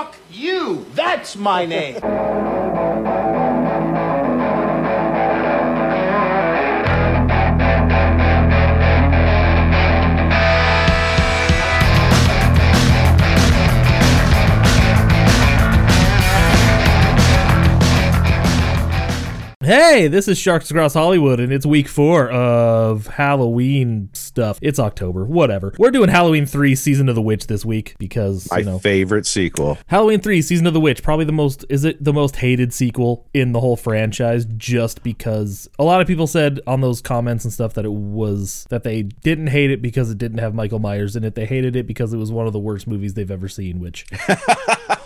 Fuck you. That's my name. Hey, this is Sharks Across Hollywood, and it's week four of Halloween stuff. It's October, whatever. We're doing Halloween 3 Season of the Witch this week because, My you know, favorite sequel. Halloween 3 Season of the Witch, probably the most, is it the most hated sequel in the whole franchise just because a lot of people said on those comments and stuff that it was, that they didn't hate it because it didn't have Michael Myers in it. They hated it because it was one of the worst movies they've ever seen, which.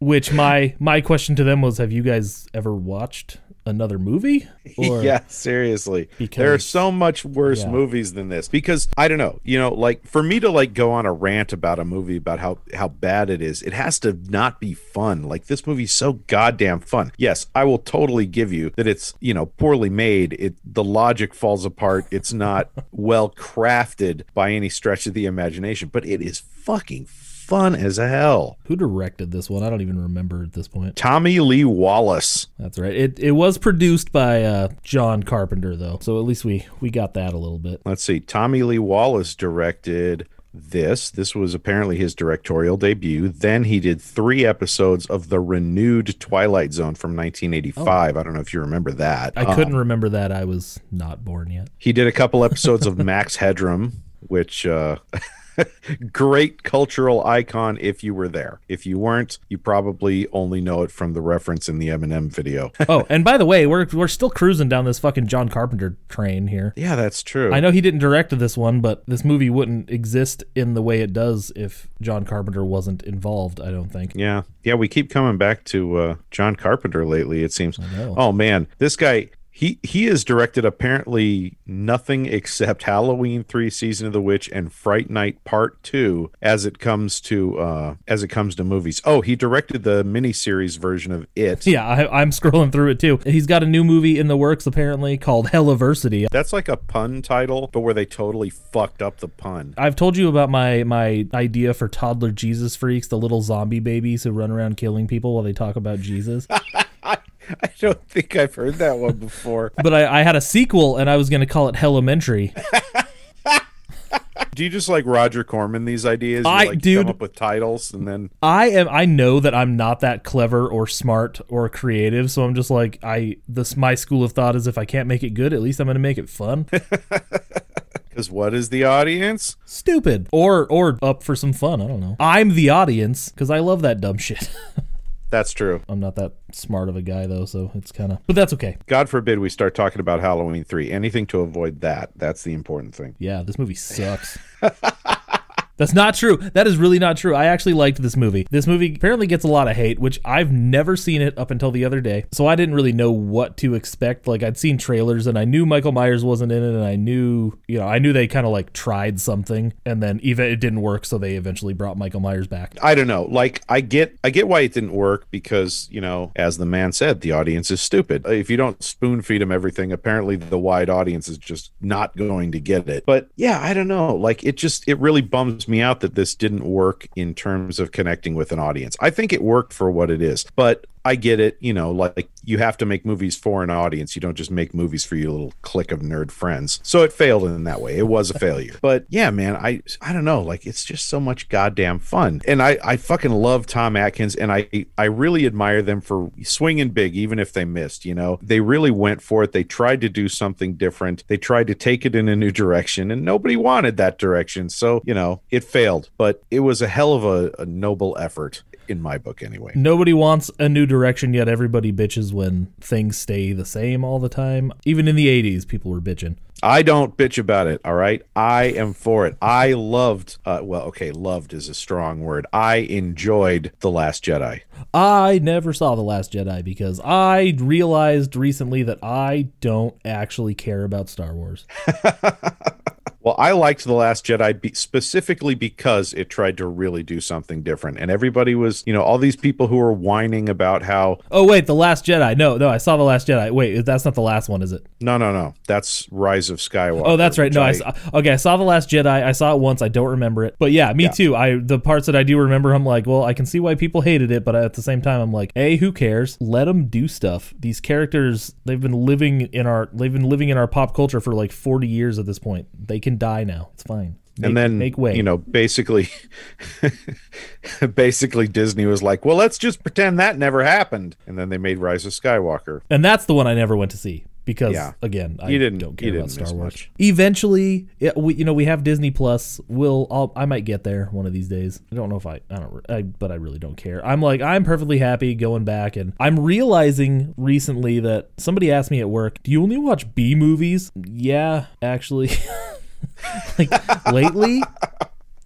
Which my my question to them was, have you guys ever watched another movie? Or yeah, seriously. Because- there are so much worse Yeah. movies than this. Because I don't know, you know, like for me to like go on a rant about a movie about how how bad it is, it has to not be fun. Like this movie's so goddamn fun. Yes, I will totally give you that it's, you know, poorly made. It the logic falls apart. It's not well crafted by any stretch of the imagination, but it is fucking fun as hell. Who directed this one? I don't even remember at this point. Tommy Lee Wallace. That's right. It it was produced by uh, John Carpenter though, so at least we we got that a little bit. let's see tommy lee wallace directed this this was apparently his directorial debut then he did three episodes of the renewed twilight zone from 1985 i don't know if you remember that I couldn't remember that. I was not born yet. he did a couple episodes of max headroom which uh great cultural icon if you were there if you weren't you probably only know it from the reference in the eminem video Oh, and by the way, we're we're still cruising down this fucking John Carpenter train here. yeah that's true I know he didn't direct this one, but this movie wouldn't exist in the way it does if John Carpenter wasn't involved. I don't think. Yeah. Yeah, we keep coming back to uh, John Carpenter lately, it seems. Oh man, this guy he he has directed apparently nothing except Halloween 3 Season of the Witch and Fright Night Part 2 as it comes to uh as it comes to movies. Oh, he directed the miniseries version of It. Yeah, I, I'm scrolling through it too. He's got a new movie in the works apparently called Helliversity. That's like a pun title, but where they totally fucked up the pun. I've told you about my my idea for toddler Jesus freaks, the little zombie babies who run around killing people while they talk about Jesus. I don't think I've heard that one before. but I, I had a sequel and I was going to call it Hellimentary. Do you just like Roger Corman these ideas? You I- like dude. come up with titles and then I am I know that I'm not that clever or smart or creative, so I'm just like I this my school of thought is if I can't make it good, at least I'm going to make it fun. because what is the audience? Stupid or or up for some fun, I don't know. I'm the audience cuz I love that dumb shit. That's true. I'm not that smart of a guy though, so it's kind of But that's okay. God forbid we start talking about Halloween 3. Anything to avoid that. That's the important thing. Yeah, this movie sucks. That's not true. That is really not true. I actually liked this movie. This movie apparently gets a lot of hate, which I've never seen it up until the other day. So I didn't really know what to expect. Like I'd seen trailers and I knew Michael Myers wasn't in it and I knew, you know, I knew they kind of like tried something and then even it didn't work, so they eventually brought Michael Myers back. I don't know. Like I get I get why it didn't work because, you know, as the man said, the audience is stupid. If you don't spoon feed them everything, apparently the wide audience is just not going to get it. But yeah, I don't know. Like it just it really bums me out that this didn't work in terms of connecting with an audience. I think it worked for what it is. But I get it, you know, like you have to make movies for an audience. You don't just make movies for your little clique of nerd friends. So it failed in that way. It was a failure. But yeah, man, I I don't know, like it's just so much goddamn fun. And I I fucking love Tom Atkins and I I really admire them for swinging big even if they missed, you know. They really went for it. They tried to do something different. They tried to take it in a new direction and nobody wanted that direction. So, you know, it failed, but it was a hell of a, a noble effort in my book anyway. Nobody wants a new direction, yet everybody bitches when things stay the same all the time. Even in the 80s, people were bitching. I don't bitch about it. All right. I am for it. I loved, uh, well, okay, loved is a strong word. I enjoyed The Last Jedi. I never saw The Last Jedi because I realized recently that I don't actually care about Star Wars. Well, I liked The Last Jedi be- specifically because it tried to really do something different. And everybody was, you know, all these people who were whining about how, Oh wait, the Last Jedi. No, no, I saw the Last Jedi. Wait, that's not the last one, is it? no, no, no, that's Rise of Skywalker. Oh, that's right. No, I, saw, okay. I saw the Last Jedi. I saw it once. I don't remember it. But yeah, me Yeah. too. I the parts that I do remember, I'm like, well, I can see why people hated it, but at the same time, I'm like, hey, who cares? Let them do stuff. These characters, they've been living in our, they've been living in our pop culture for like 40 years at this point. They can die now. It's fine. Make, and then make way. you know basically basically disney was like well let's just pretend that never happened and then they made rise of skywalker And that's the one I never went to see because Yeah. again, I You didn't- don't care about didn't Star Wars. much. Eventually, it, we, you know, we have Disney Plus. We'll, I'll, I might get there one of these days. I don't know if I, I don't, I, but I really don't care. I'm like, I'm perfectly happy going back, and I'm realizing recently that somebody asked me at work, "Do you only watch B movies?" Yeah, actually, like lately,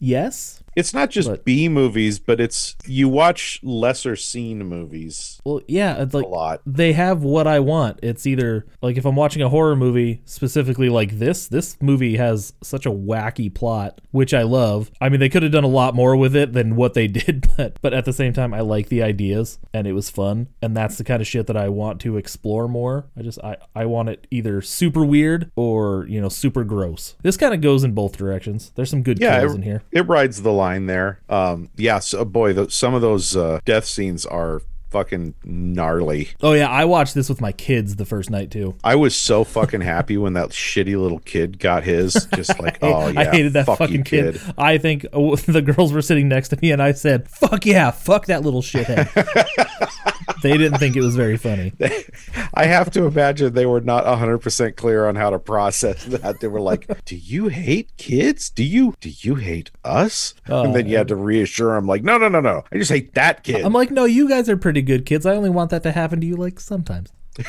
yes. It's not just But- b movies but it's you watch lesser seen movies Well, yeah, it's like a lot they have what I want. It's either like if I'm watching a horror movie, specifically like this, this movie has such a wacky plot, which I love. I mean, they could have done a lot more with it than what they did, but but at the same time, I like the ideas and it was fun, and that's the kind of shit that I want to explore more. I just I I want it either super weird or you know super gross. This kind of goes in both directions. There's some good yeah kills it, in here. it rides the line there um yeah so boy th- some of those uh death scenes are fucking gnarly Oh yeah, I watched this with my kids the first night too. I was so fucking happy when that shitty little kid got his. Just like, oh yeah, I hated that fuck you, fucking kid. I think uh, the girls were sitting next to me, and I said, "Fuck yeah, fuck that little shithead." they didn't think it was very funny. I have to imagine they were not 100% clear on how to process that. They were like, "Do you hate kids? Do you do you hate us?" and oh, then you had to reassure them like, "No, no, no, no. I just hate that kid." I'm like, no, you guys are pretty good kids. I only want that to happen to you like sometimes.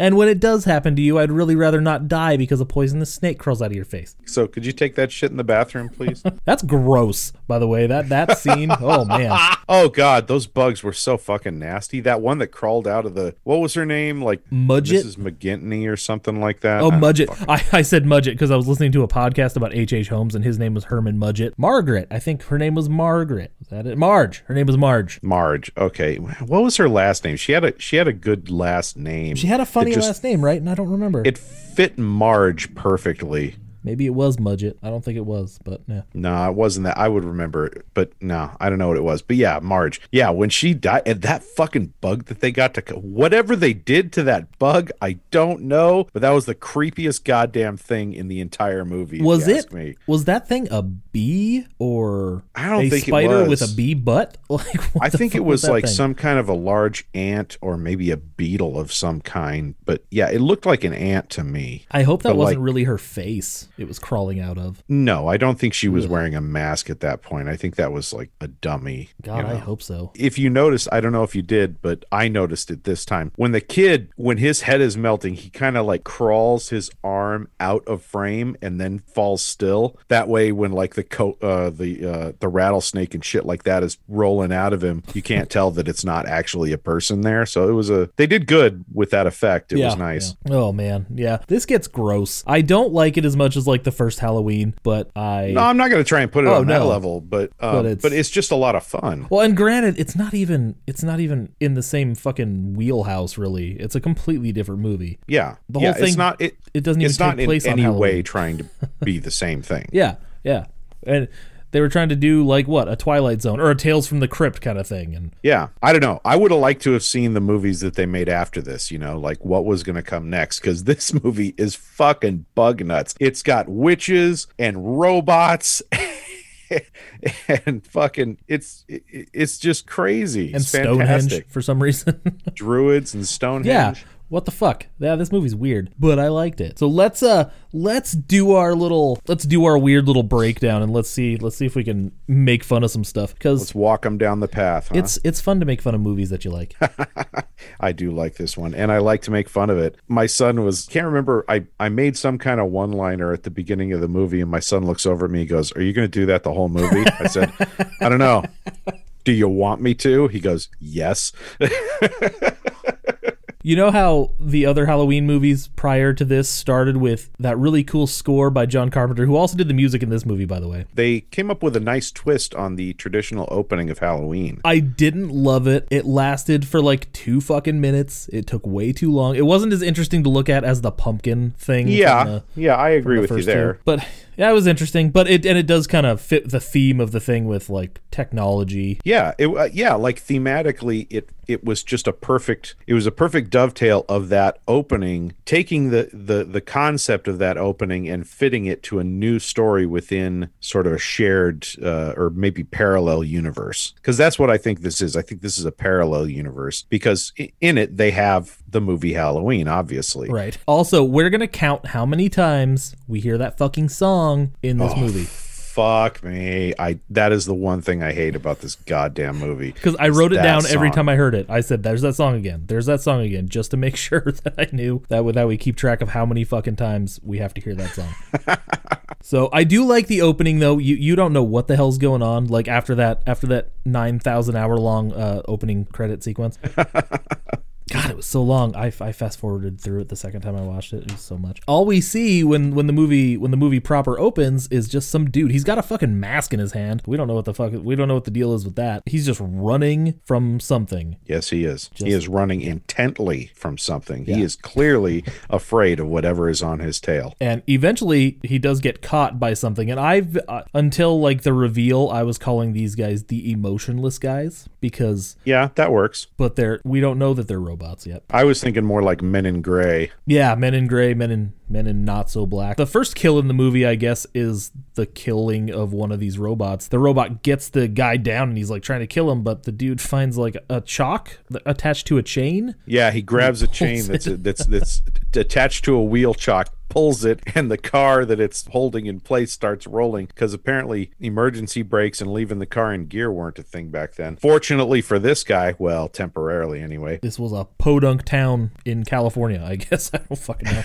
and when it does happen to you, I'd really rather not die because a poisonous snake crawls out of your face. so, could you take that shit in the bathroom, please? That's gross, by the way. That that scene. Oh man. oh god, those bugs were so fucking nasty. That one that crawled out of the what was her name? Like Mudget? Mrs. McGinty or something like that. Oh, I Mudget. fucking- I, I said Mudget because I was listening to a podcast about H.H. H. Holmes and his name was Herman Mudgett. Margaret. I think her name was Margaret. Is that it? Marge. Her name was Marge. Marge. Okay, what was her last name? She had a she had a good last name. She had a funny Just- last name, right? And I don't remember. It fit Marge perfectly. Maybe it was Mudget. I don't think it was, but yeah. No, it wasn't that. I would remember, it, but no, I don't know what it was. But yeah, Marge. Yeah, when she died, and that fucking bug that they got to, whatever they did to that bug, I don't know. But that was the creepiest goddamn thing in the entire movie. Was it? Me. Was that thing a bee or I don't a think spider with a bee butt? Like what I think it fuck was like thing? some kind of a large ant or maybe a beetle of some kind. But yeah, it looked like an ant to me. I hope that but, wasn't like- really her face. It was crawling out of. No, I don't think she was wearing a mask at that point. I think that was like a dummy. God, you know? I hope so. if you noticed, I don't know if you did, but I noticed it this time. When the kid, when his head is melting, he kind of like crawls his arm out of frame and then falls still. That way, when like the coat, uh, the uh, the rattlesnake and shit like that is rolling out of him, you can't tell that it's not actually a person there. So it was a they did good with that effect. It was nice. yeah. Oh man, yeah. This gets gross. I don't like it as much as like the first Halloween, but I No, I'm not going to try and put it Oh, on that level, but um, But but, it's- it's, just a lot of fun. Well, and granted, it's not even it's not even in the same fucking wheelhouse. Really, it's a completely different movie. Yeah, The yeah, whole thing- It's not. It, it doesn't even It's not take place in on any way trying to be the same thing. Yeah, yeah, and they were trying to do like what a Twilight Zone or a Tales from the Crypt kind of thing, and Yeah, I don't know. I would have liked to have seen the movies that they made after this, you know, like what was going to come next because this movie is fucking bug nuts. It's got witches and robots. and fucking it's it's just crazy and it's Stonehenge fantastic for some reason. druids and stonehenge yeah. What the fuck? Yeah, this movie's weird, but I liked it. So let's uh let's do our little let's do our weird little breakdown and let's see let's see if we can make fun of some stuff because let's walk them down the path huh? it's it's fun to make fun of movies that you like. I do like this one, and I like to make fun of it. My son was can't remember. I I made some kind of one liner at the beginning of the movie, and my son looks over at me. He goes, "Are you going to do that the whole movie?" I said, "I don't know. Do you want me to?" He goes, "Yes." You know how the other Halloween movies prior to this started with that really cool score by John Carpenter, who also did the music in this movie, by the way. They came up with a nice twist on the traditional opening of Halloween. I didn't love it. It lasted for like two fucking minutes. It took way too long. It wasn't as interesting to look at as the pumpkin thing. Yeah, the- yeah, I agree with you there. two. But yeah, it was interesting. But it and it does kind of fit the theme of the thing with like technology. Yeah, it uh, yeah, like thematically it it was just a perfect it was a perfect dovetail of that opening, taking the the the concept of that opening and fitting it to a new story within sort of a shared uh, or maybe parallel universe. Cuz that's what I think this is. I think this is a parallel universe because in it they have the movie Halloween, obviously. Right. Also, we're gonna count how many times we hear that fucking song in this movie. Fuck me. I that is the one thing I hate about this goddamn movie. Because I wrote it down every time I heard it. I said, "There's that song again. There's that song again," just to make sure that I knew that that we keep track of how many fucking times we have to hear that song. so I do like the opening though. You you don't know what the hell's going on. Like after that after that nine thousand hour long uh, opening credit sequence. God, it was so long. I, I fast forwarded through it the second time I watched it. It was so much. All we see when when the movie when the movie proper opens is just some dude. He's got a fucking mask in his hand. We don't know what the fuck. We don't know what the deal is with that. He's just running from something. Yes, he is. he is running intently from something. He is clearly afraid of whatever is on his tail. And eventually, he does get caught by something. And I've uh, until like the reveal, I was calling these guys the emotionless guys because, Yeah, that works. but they're we don't know that they're robots yet. I was thinking more like Men in Gray. Yeah, Men in Gray, Men in Men in Not So Black. The first kill in the movie, I guess, is the killing of one of these robots. The robot gets the guy down and he's like trying to kill him, but the dude finds like a chalk attached to a chain. Yeah, he grabs a chain that's that's that's attached to a wheel chock, pulls it, and the car that it's holding in place starts rolling because apparently emergency brakes and leaving the car in gear weren't a thing back then. Fortunately for this guy, well, temporarily anyway. This was a podunk town in California, I guess. I don't fucking know.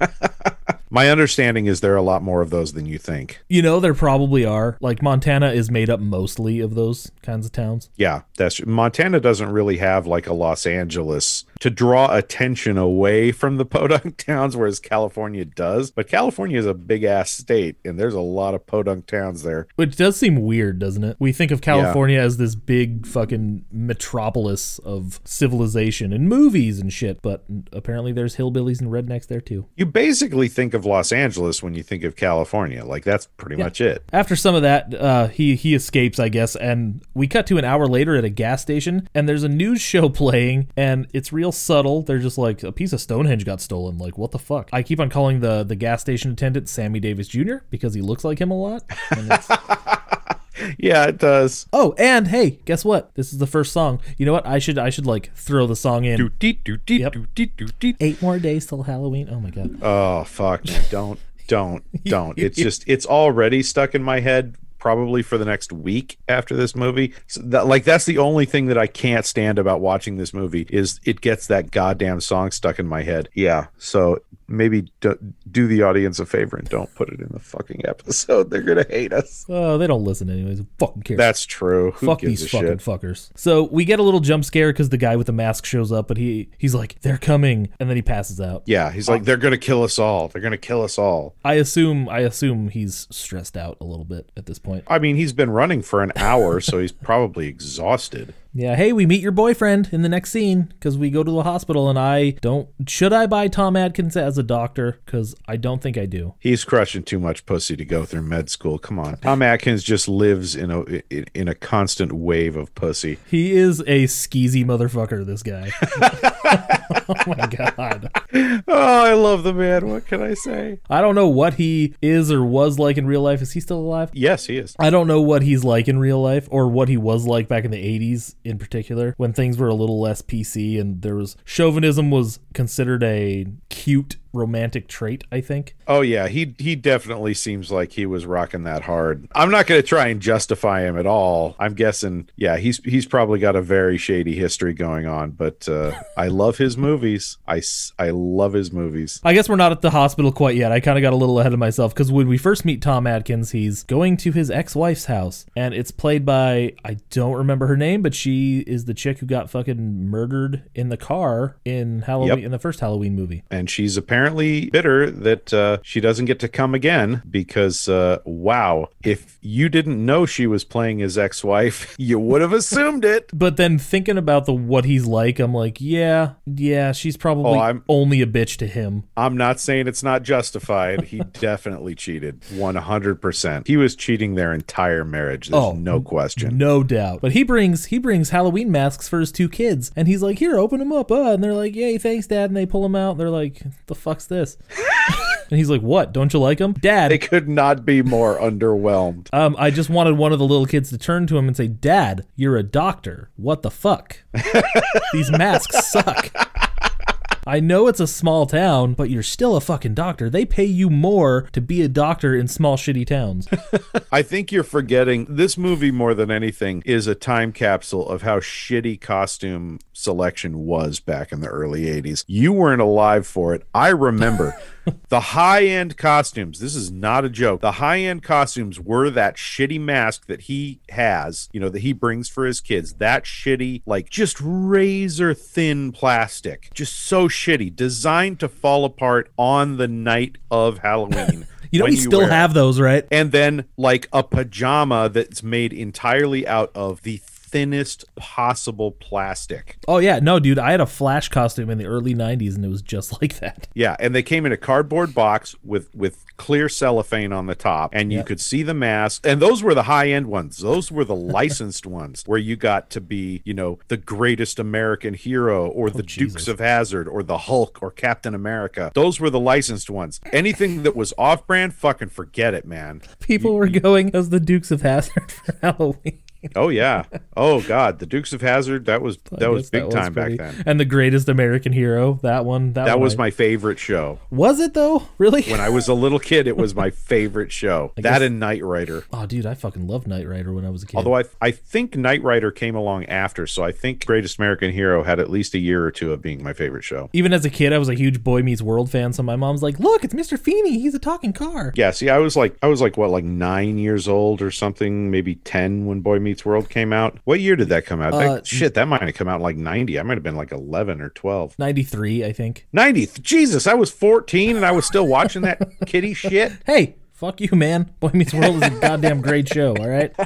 My understanding is there are a lot more of those than you think. You know, there probably are. Like Montana is made up mostly of those kinds of towns. Yeah, that's Montana doesn't really have like a Los Angeles to draw attention away from the podunk towns, whereas California does. But California is a big ass state, and there's a lot of podunk towns there. Which does seem weird, doesn't it? We think of California as this big fucking metropolis of civilization and movies and shit, but apparently there's hillbillies and rednecks there too. You basically think of Los Angeles when you think of California. Like that's pretty much it. After some of that, uh, he he escapes, I guess, and we cut to an hour later at a gas station, and there's a news show playing, and it's real subtle. They're just like a piece of Stonehenge got stolen. Like what the fuck? I keep on calling the the gas station attendant Sammy Davis Jr. because he looks like him a lot. Yeah, it does. oh, and hey, guess what? This is the first song. You know what? I should I should like throw the song in. Doot-deet, doot-deet, Yep. doot-deet, doot-deet. Eight more days till Halloween. Oh my god. Oh fuck, man. Don't don't don't. It's just it's already stuck in my head probably for the next week after this movie. So that like that's the only thing that I can't stand about watching this movie is it gets that goddamn song stuck in my head. Yeah. So maybe do, do the audience a favor and don't put it in the fucking episode. They're to hate us. Oh, they don't listen anyways. Who Fucking cares. That's true. Who Fuck these fucking shit? fuckers. So we get a little jump scare because the guy with the mask shows up, but he he's like, "They're coming," and then he passes out. Yeah, he's like they're to kill us all. They're to kill us all. I assume I assume he's stressed out a little bit at this point. I mean, he's been running for an hour, so he's probably exhausted. Yeah, hey, we meet your boyfriend in the next scene because we go to the hospital, and I don't. Should I buy Tom Atkins as a doctor? Because I don't think I do. He's crushing too much pussy to go through med school. Come on. Tom Atkins just lives in a in, in a constant wave of pussy. He is a skeezy motherfucker. This guy. oh my god. Oh, I love the man. What can I say? I don't know what he is or was like in real life. Is he still alive? Yes, he is. I don't know what he's like in real life or what he was like back in the 80s in particular when things were a little less PC and there was chauvinism was considered a cute romantic trait, I think. Oh yeah, he he definitely seems like he was rocking that hard. I'm not going to try and justify him at all. I'm guessing, yeah, he's he's probably got a very shady history going on. But uh, I love his movies. I I love his movies. I guess we're not at the hospital quite yet. I kind of got a little ahead of myself because when we first meet Tom Atkins, he's going to his ex wife's house, and it's played by, I don't remember her name, but she is the chick who got fucking murdered in the car in Halloween, Yep. in the first Halloween movie. And she's apparently bitter that uh, she doesn't get to come again because, uh, wow, if you didn't know she was playing his ex-wife, you would have assumed it. But then thinking about the what he's like, I'm like, yeah, yeah, she's probably Oh, I'm- only a bitch to him. I'm not saying it's not justified. He definitely cheated, 100%. He was cheating their entire marriage. There's Oh, no question. No doubt. But he brings he brings Halloween masks for his two kids, and he's like, "Here, open them up." Uh, and they're like, "Yay, thanks, Dad." And they pull them out. And they're like, "The fuck's this?" and he's like, "What? Don't you like him? Dad?" They could not be more underwhelmed. Um, I just wanted one of the little kids to turn to him and say, "Dad, you're a doctor. What the fuck? These masks suck." I know it's a small town, but you're still a fucking doctor. They pay you more to be a doctor in small shitty towns. I think you're forgetting this movie more than anything is a time capsule of how shitty costume selection was back in the early 80s. You weren't alive for it. I remember the high end costumes. This is not a joke. The high end costumes were that shitty mask that he has, you know, that he brings for his kids. That shitty, like just razor thin plastic. Just so shitty. Designed to fall apart on the night of Halloween. You know, we still it have those, right? and then like a pajama that's made entirely out of the thinnest possible plastic. Oh yeah, no, dude, I had a Flash costume in the early '90s, and it was just like that. Yeah, and they came in a cardboard box with with clear cellophane on the top, and you Yeah. could see the mask. And those were the high end ones. Those were the licensed ones, where you got to be, you know, the greatest American hero, or oh, the Dukes of Hazzard, or the Hulk, or Captain America. Those were the licensed ones. Anything that was off brand, fucking forget it, man. People were going as the Dukes of Hazzard for Halloween. Oh yeah. Oh god, the Dukes of Hazzard. That was I that was big time pretty- back then. And the Greatest American Hero, that one. That, That one was I- my favorite show. Was it though? Really? When I was a little kid, it was my favorite show. guess- That and Knight Rider. oh, dude, I fucking loved Knight Rider when I was a kid. Although I I think Knight Rider came along after, so I think Greatest American Hero had at least a year or two of being my favorite show. Even as a kid, I was a huge Boy Meets World fan. So my mom's like, "Look, it's Mr. Feeney. He's a talking car." Yeah, see, I was like I was like what, like nine years old or something, maybe ten when Boy Meets World came out. What year did that come out? That- Uh, shit, that might have come out in like ninety. I might have been like eleven or twelve. '93, I think. 90. Jesus, I was 14 and I was still watching that kitty shit. Hey, fuck you, man. Boy Meets World is a goddamn great show. All right.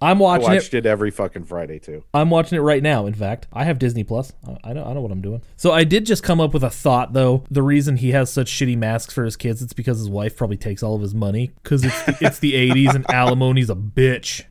I'm watching it. watched it every fucking Friday too. I'm watching it right now. In fact, I have Disney Plus. I- I know. I know what I'm doing. So I did just come up with a thought, though. The reason he has such shitty masks for his kids, it's because his wife probably takes all of his money because it's the, it's the 80s and alimony's a bitch.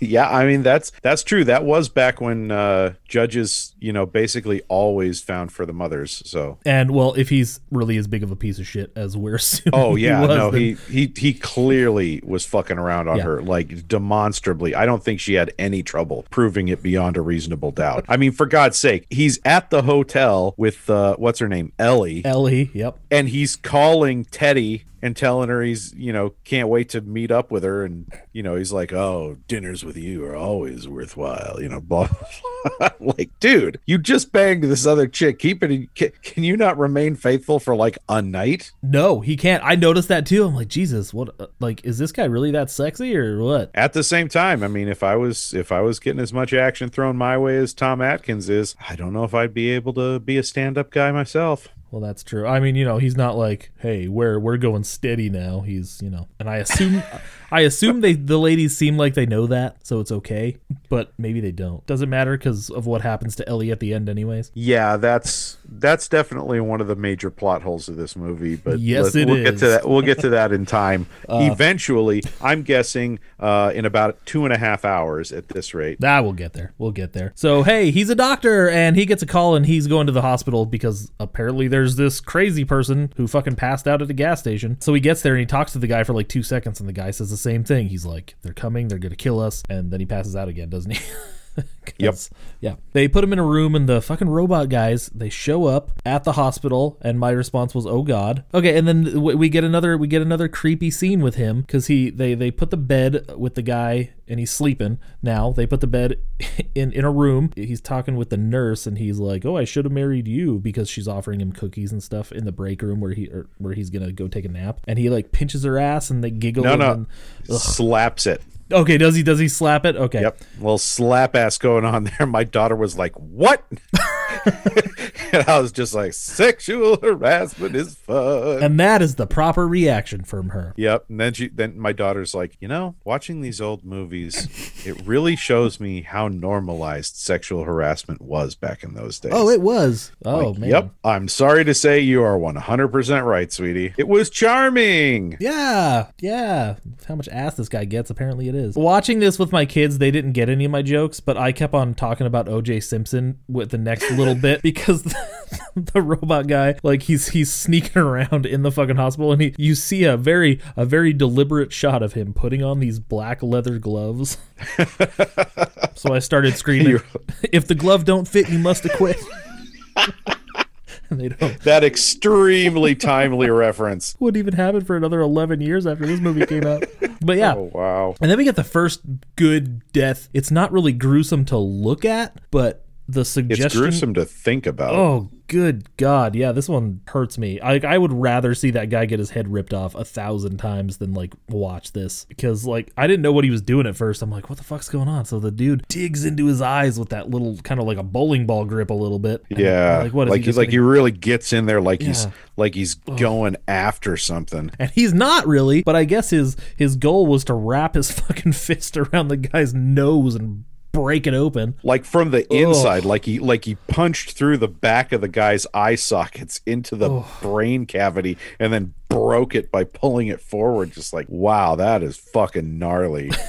Yeah, I mean that's that's true. That was back when uh judges, you know, basically always found for the mothers. So And well, if he's really as big of a piece of shit as we're assuming, Oh yeah, he was, no, then- he he he clearly was fucking around on Yeah. her like demonstrably. I don't think she had any trouble proving it beyond a reasonable doubt. I mean, for God's sake, he's at the hotel with uh what's her name? Ellie. Ellie. Yep. and he's calling Teddy and telling her he's, you know, can't wait to meet up with her. And, you know, he's like, oh, dinners with you are always worthwhile, you know, blah. blah. like, dude, you just banged this other chick. Keep it. In, can, can you not remain faithful for like a night? No, he can't. I noticed that too. I'm like, Jesus, what? uh, Like, is this guy really that sexy or what? At the same time, I mean, if I was if I was getting as much action thrown my way as Tom Atkins is, I don't know if I'd be able to be a stand up guy myself. Well, that's true. I mean, you know, he's not like, hey, we're we're going steady now. He's, you know, and I assume, I assume they the ladies seem like they know that, so it's okay. But maybe they don't. Doesn't matter because of what happens to Ellie at the end, anyways. Yeah, that's that's definitely one of the major plot holes of this movie. But Yes, it we'll get to that. We'll get to that in time. Eventually, I'm guessing uh, in about two and a half hours at this rate. Ah, we'll get there. We'll get there. So, hey, he's a doctor and he gets a call and he's going to the hospital because apparently there's this crazy person who fucking passed out at a gas station. So he gets there and he talks to the guy for like two seconds and the guy says the same thing. He's like, they're coming, they're going to kill us. And then he passes out again, doesn't he? Yep. Yeah. They put him in a room, and the fucking robot guys they show up at the hospital, and my response was, "Oh God." Okay, and then w- we get another we get another creepy scene with him because he they they put the bed with the guy and he's sleeping now. They put the bed in in a room. He's talking with the nurse, and he's like, "Oh, I should have married you," because she's offering him cookies and stuff in the break room where he or where he's gonna go take a nap, and he like pinches her ass, and they giggle. No, and no. then- Slaps it. Okay, does he does he slap it? Okay. Yep. Well, slap ass going on there. My daughter was like, "What?" and I was just like, "Sexual harassment is fun." And that is the proper reaction from her. Yep. And then she then my daughter's like, you know, watching these old movies, it really shows me how normalized sexual harassment was back in those days. Oh, it was. Oh Like, man. Yep. I'm sorry to say you are 100% right, sweetie. It was charming. Yeah, yeah. How much ass this guy gets, apparently it is. Watching this with my kids, they didn't get any of my jokes, but I kept on talking about OJ Simpson with the next little bit because the robot guy, like he's he's sneaking around in the fucking hospital and he you see a very a very deliberate shot of him putting on these black leather gloves. so I started screaming, if the glove don't fit, you must have quit. they don't That extremely timely reference. wouldn't even happen for another 11 years after this movie came out. But yeah. Oh, wow. And then we get the first good death. It's not really gruesome to look at, but the suggestion. It's gruesome to think about. Oh, good God. Yeah, this one hurts me. I, I would rather see that guy get his head ripped off a thousand times than like watch this because like I didn't know what he was doing at first. I'm like, what the fuck's going on? So the dude digs into his eyes with that little kind of like a bowling ball grip a little bit. Yeah, Like, what is like he he, like gonna- he really gets in there, like he's like he's going after something. And he's not really, but I guess his his goal was to wrap his fucking fist around the guy's nose and break it open. Like from the inside, like he like he punched through the back of the guy's eye sockets into the brain cavity, and then broke it by pulling it forward. Just like wow, that is fucking gnarly.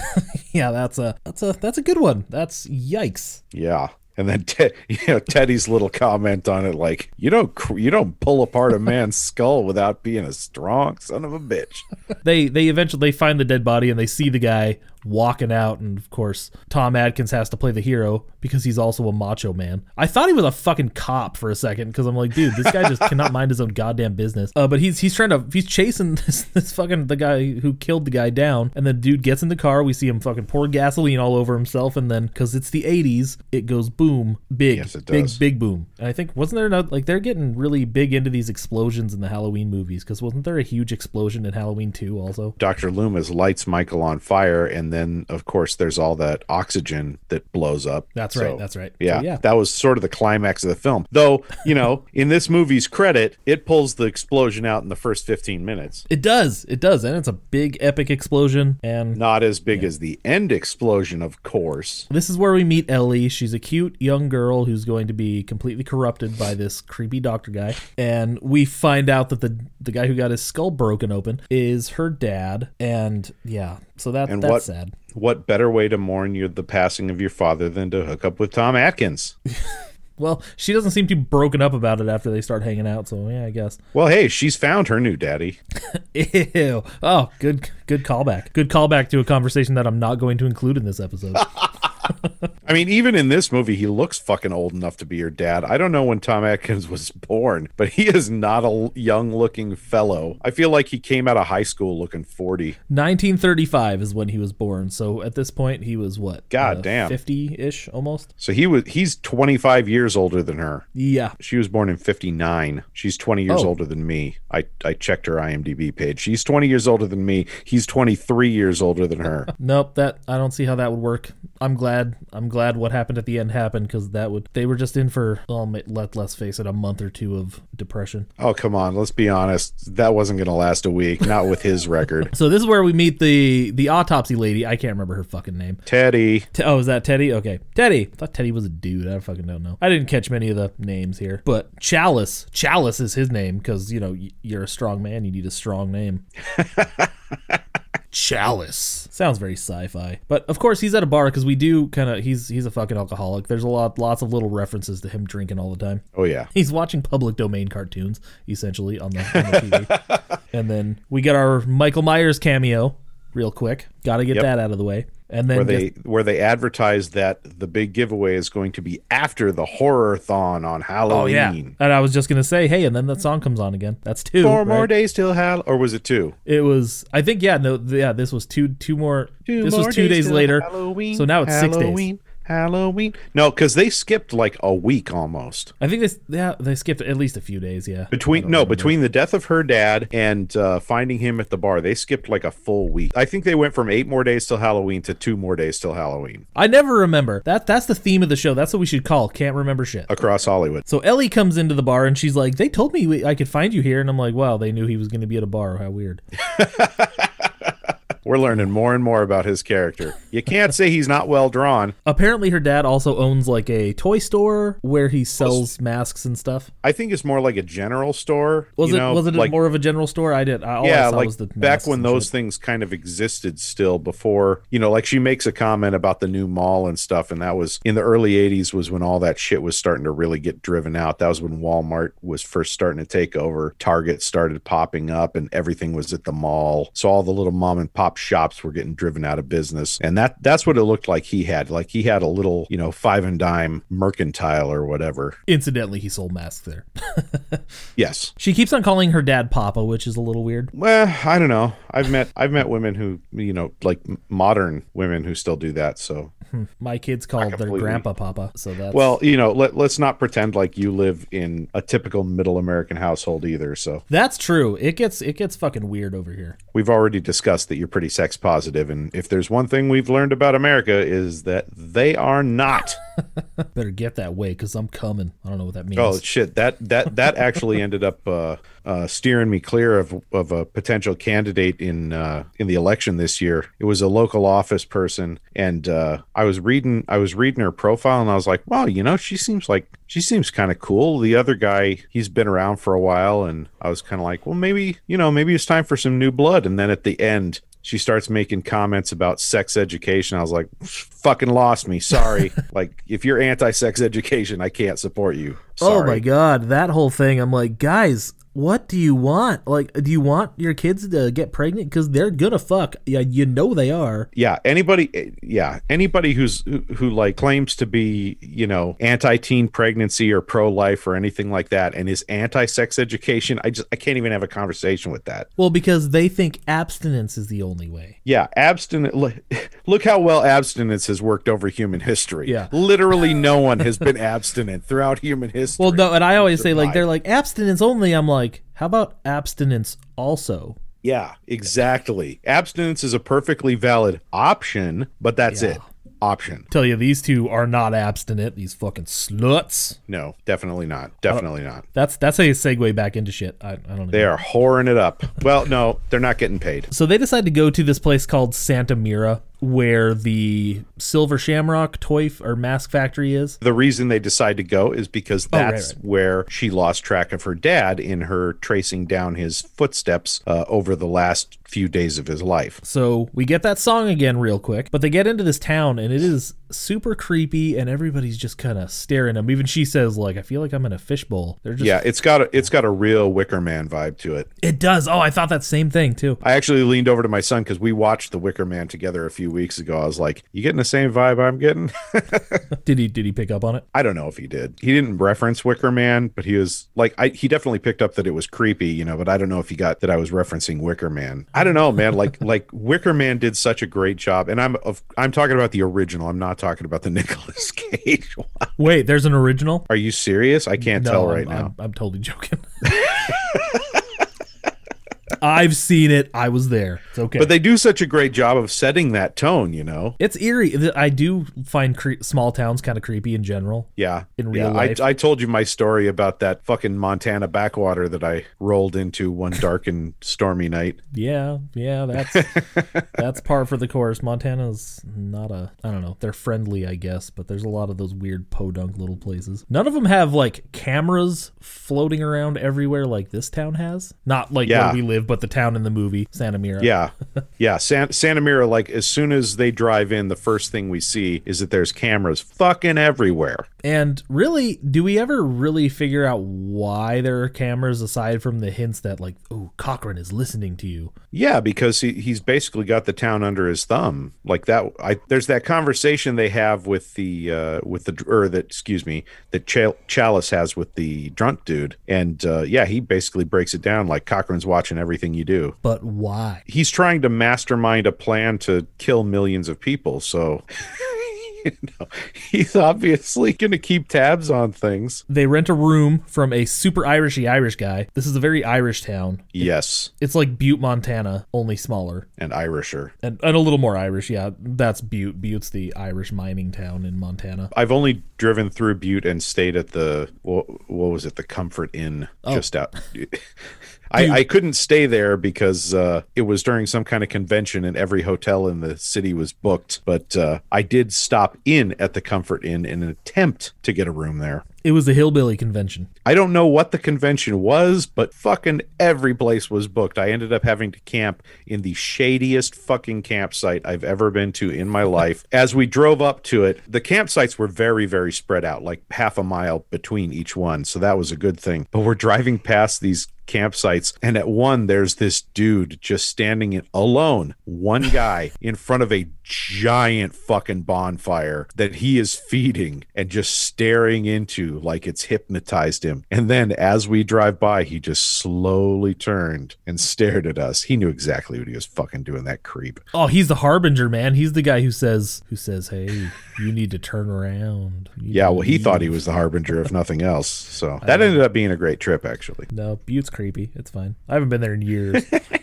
Yeah, that's a that's a that's a good one. That's yikes. yeah. And then Ted, you know, Teddy's little comment on it, like you don't cr- you don't pull apart a man's skull without being a strong son of a bitch. They they eventually they find the dead body and they see the guy walking out and of course Tom Atkins has to play the hero because he's also a macho man. I thought he was a fucking cop for a second because I'm like, dude, this guy just cannot mind his own goddamn business. Uh, but he's he's trying to he's chasing this this fucking the guy who killed the guy down and the dude gets in the car. We see him fucking pour gasoline all over himself and then because it's the 80s, it goes boom, big, Yes, it big, does. big boom. And I think wasn't there no, like they're getting really big into these explosions in the Halloween movies because wasn't there a huge explosion in Halloween 2 also? Dr. Loomis lights Michael on fire, and then, of course, there's all that oxygen that blows up. That's So, right. That's right. So, Yeah, yeah. that was sort of the climax of the film. Though, you know, in this movie's credit, it pulls the explosion out in the first 15 minutes. It does. It does. And it's a big epic explosion. And Not as big as the end explosion, of course. this is where we meet Ellie. She's a cute young girl who's going to be completely corrupted by this creepy doctor guy. And we find out that the the guy who got his skull broken open is her dad. And yeah, so that And that's what sad. What better way to mourn your the passing of your father than to hook up with Tom Atkins? Well, she doesn't seem too broken up about it after they start hanging out. So yeah, I guess. Well, hey, she's found her new daddy. Ew. Oh, good good callback. Good callback to a conversation that I'm not going to include in this episode. I mean, even in this movie, he looks fucking old enough to be your dad. I don't know when Tom Atkins was born, but he is not a young looking fellow. I feel like he came out of high school looking 40. 1935 is when he was born. So at this point, he was what? Uh, God damn. 50 ish almost. So he was he's 25 years older than her. Yeah. She was born in 59. She's 20 years Oh. older than me. I, I checked her IMDb page. She's 20 years older than me. He's 23 years older than her. Nope. That I don't see how that would work. I'm glad. I'm glad what happened at the end happened because that would. They were just in for. Oh, let let's face it, a month or two of depression. oh, come on. Let's be honest. That wasn't going to last a week. Not with his record. So this is where we meet the the autopsy lady. I can't remember her fucking name. Teddy. Te- oh, is that Teddy? Okay, Teddy. I thought Teddy was a dude. I fucking don't know. I didn't catch many of the names here, but Challis. Challis is his name because you know y- you're a strong man. You need a strong name. Challis sounds very sci-fi, but of course he's at a bar because we do kind of he's he's a fucking alcoholic. There's a lot lots of little references to him drinking all the time. Oh, yeah. He's watching public domain cartoons essentially on the, on the TV, and then we get our Michael Myers cameo real quick. Got to get Yep. that out of the way. And then where they where they advertise that the big giveaway is going to be after the horror thon on Halloween. oh yeah, and I was just gonna say, hey, and then that song comes on again. That's two. Four more days till Hall, or was it two? It was, I think, yeah, no, yeah. This was two, two more. Two this more was two days, till later. Halloween, so now it's six days. Halloween. No, because they skipped like a week almost I think they, yeah, they skipped at least a few days. Yeah. between no between the death of her dad and uh, finding him at the bar. They skipped like a full week. I think they went from eight more days till Halloween to two more days till Halloween I never remember. That that's the theme of the show. That's what we should call. Can't remember shit. across Hollywood. So Ellie comes into the bar and she's like, "They told me we- I could find you here," and I'm like, "Wow, they knew he was going to be at a bar. How weird." We're learning more and more about his character. You can't say he's not well drawn. Apparently, her dad also owns like a toy store where he sells masks and stuff. I think it's more like a general store. Was it know, was it like, more of a general store? I did. I, I yeah, saw like was the back when those shit. things kind of existed still before, you know, like she makes a comment about the new mall and stuff. And that was in the early 80s, was when all that shit was starting to really get driven out. That was when Walmart was first starting to take over. Target started popping up and everything was at the mall. So all the little mom and pop shops were getting driven out of business. And that that's what it looked like he had. Like he had a little, you know, five and dime mercantile or whatever. Incidentally, he sold masks there. Yes. she keeps on calling her dad Papa, which is a little weird. Well, I don't know. I've met I've met women who you know like modern women who still do that. So hmm. My kids called their grandpa Papa, so that's well, you know, let let's not pretend like you live in a typical middle American household either. So that's true. It gets it gets fucking weird over here. we've already discussed that you're pretty sex positive, and if there's one thing we've learned about America is that they are not. Better get that way because I'm coming. I don't know what that means. Oh shit! That that that actually ended up uh, uh, steering me clear of of a potential candidate in uh, in the election this year. It was a local office person, and uh, I was reading I was reading her profile, and I was like, "Wow, you know, she seems like she seems kind of cool." The other guy, he's been around for a while, and I was kind of like, "Well, maybe you know, maybe it's time for some new blood." And then at the end. She starts making comments about sex education. I was like, fucking lost me. Sorry. like, if you're anti sex education, I can't support you. Sorry. Oh my god, that whole thing. I'm like, guys, what do you want? Like, do you want your kids to get pregnant? Because they're gonna fuck. Yeah, you know they are. yeah anybody eh, yeah anybody who's who, who like claims to be you know anti-teen pregnancy or pro-life or anything like that and is anti-sex education i just i can't even have a conversation with that Well, because they think abstinence is the only way. yeah Abstinence. look, look how well abstinence has worked over human history Yeah. literally no one has been abstinent throughout human history Well, no, and I always say like they're like abstinence only. I'm like, how about abstinence also? yeah exactly abstinence is a perfectly valid option but that's Yeah. it option Tell you, these two are not abstinent. These fucking sluts. no definitely not definitely not That's that's how you segue back into shit. I, I don't know. They are whoring it up. Well, no, they're not getting paid. So they decide to go to this place called Santa Mira, where the Silver Shamrock toy f- or mask factory is. The reason they decide to go is because Oh, right, that's right. where she lost track of her dad in her tracing down his footsteps uh, over the last few days of his life. So we get that song again real quick, but they get into this town and it is super creepy and everybody's just kind of staring at them. Even she says like, I feel like I'm in a fishbowl. They're just Yeah, it's got a it's got a real Wicker Man vibe to it. It does. Oh, I thought that same thing too. I actually leaned over to my son because we watched The Wicker Man together a few weeks ago. I was like, "You getting the same vibe I'm getting?" Did he did he pick up on it? I don't know if he did. He didn't reference Wicker Man, but he was like, I, he definitely picked up that it was creepy, you know. But I don't know if he got that I was referencing Wicker Man. I don't know, man. Like, like Wicker Man did such a great job, and I'm of, I'm talking about the original. I'm not talking about the Nicolas Cage one. Wait, there's an original? Are you serious? I can't tell I'm- right now. I'm, I'm totally joking. I've seen it. I was there. It's okay. But they do such a great job of setting that tone, you know. it's eerie. I do find cre- small towns kind of creepy in general. Yeah. In real yeah. life. I, I told you my story about that fucking Montana backwater that I rolled into one dark and stormy night. Yeah, yeah, that's that's par for the course. Montana's not a I don't know. They're friendly, I guess, but there's a lot of those weird podunk little places. None of them have like cameras floating around everywhere like this town has. Not like Yeah. where we live live, but the town in the movie, Santa Mira. Yeah, yeah. San- Santa Mira, like as soon as they drive in, the first thing we see is that there's cameras fucking everywhere. And really, do we ever really figure out why there are cameras aside from the hints that, like, oh, Cochran is listening to you? Yeah, because he, he's basically got the town under his thumb, like that. I there's that conversation they have with the uh, with the or that excuse me that Ch- Challis has with the drunk dude, and uh, yeah, he basically breaks it down like Cochran's watching everything you do. But why? He's trying to mastermind a plan to kill millions of people, so. you know, he's obviously going to keep tabs on things. They rent a room from a super Irishy Irish guy. This is a very Irish town. Yes, It's like Butte, Montana, only smaller. and Irisher. And, and a little more Irish, yeah. That's Butte. Butte's the Irish mining town in Montana. I've only driven through Butte and stayed at the what, what was it? The Comfort Inn oh. just out. I, I couldn't stay there because uh, it was during some kind of convention and every hotel in the city was booked. But uh, I did stop in at the Comfort Inn in an attempt to get a room there. It was the hillbilly convention. I don't know what the convention was, but fucking every place was booked. I ended up having to camp in the shadiest fucking campsite I've ever been to in my life. As we drove up to it, the campsites were very, very spread out, like half a mile between each one. So that was a good thing. But we're driving past these campsites and at one there's this dude just standing in alone one guy in front of a giant fucking bonfire that he is feeding and just staring into like it's hypnotized him and then as we drive by he just slowly turned and stared at us he knew exactly what he was fucking doing that creep Oh, he's the harbinger, man. He's the guy who says, "Who says, hey, you need to turn around." Yeah well he need- thought he was the harbinger if nothing else so that ended up being a great trip actually No, Butte's creepy. It's fine. I haven't been there in years.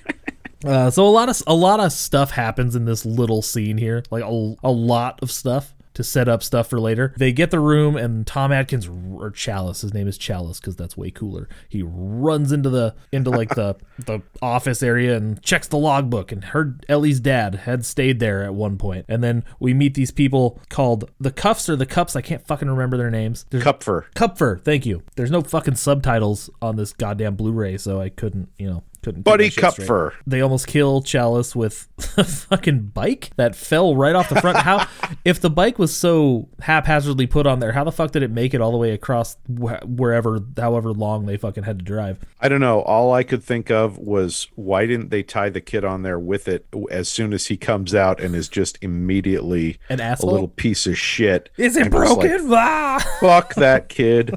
uh, so a lot of a lot of stuff happens in this little scene here, like a, a lot of stuff to set up stuff for later. They get the room, and Tom Atkins or Challis, his name is Challis because that's way cooler. He runs into the into like the the office area and checks the logbook. And heard Ellie's dad had stayed there at one point. And then we meet these people called the Cuffs or the Cups. I can't fucking remember their names. There's Kupfer. Kupfer, thank you. There's no fucking subtitles on this goddamn Blu-ray, so I couldn't, you know, couldn't. Buddy. Kupfer. They almost kill Challis with a fucking bike that fell right off the front. How, if the bike was so haphazardly put on there, how the fuck did it make it all the way across wh- wherever, however long they fucking had to drive? I don't know. All I could think of was why didn't they tie the kid on there with it as soon as he comes out and is just immediately An a little piece of shit? Is it it's like, broken? Ah! Fuck that kid.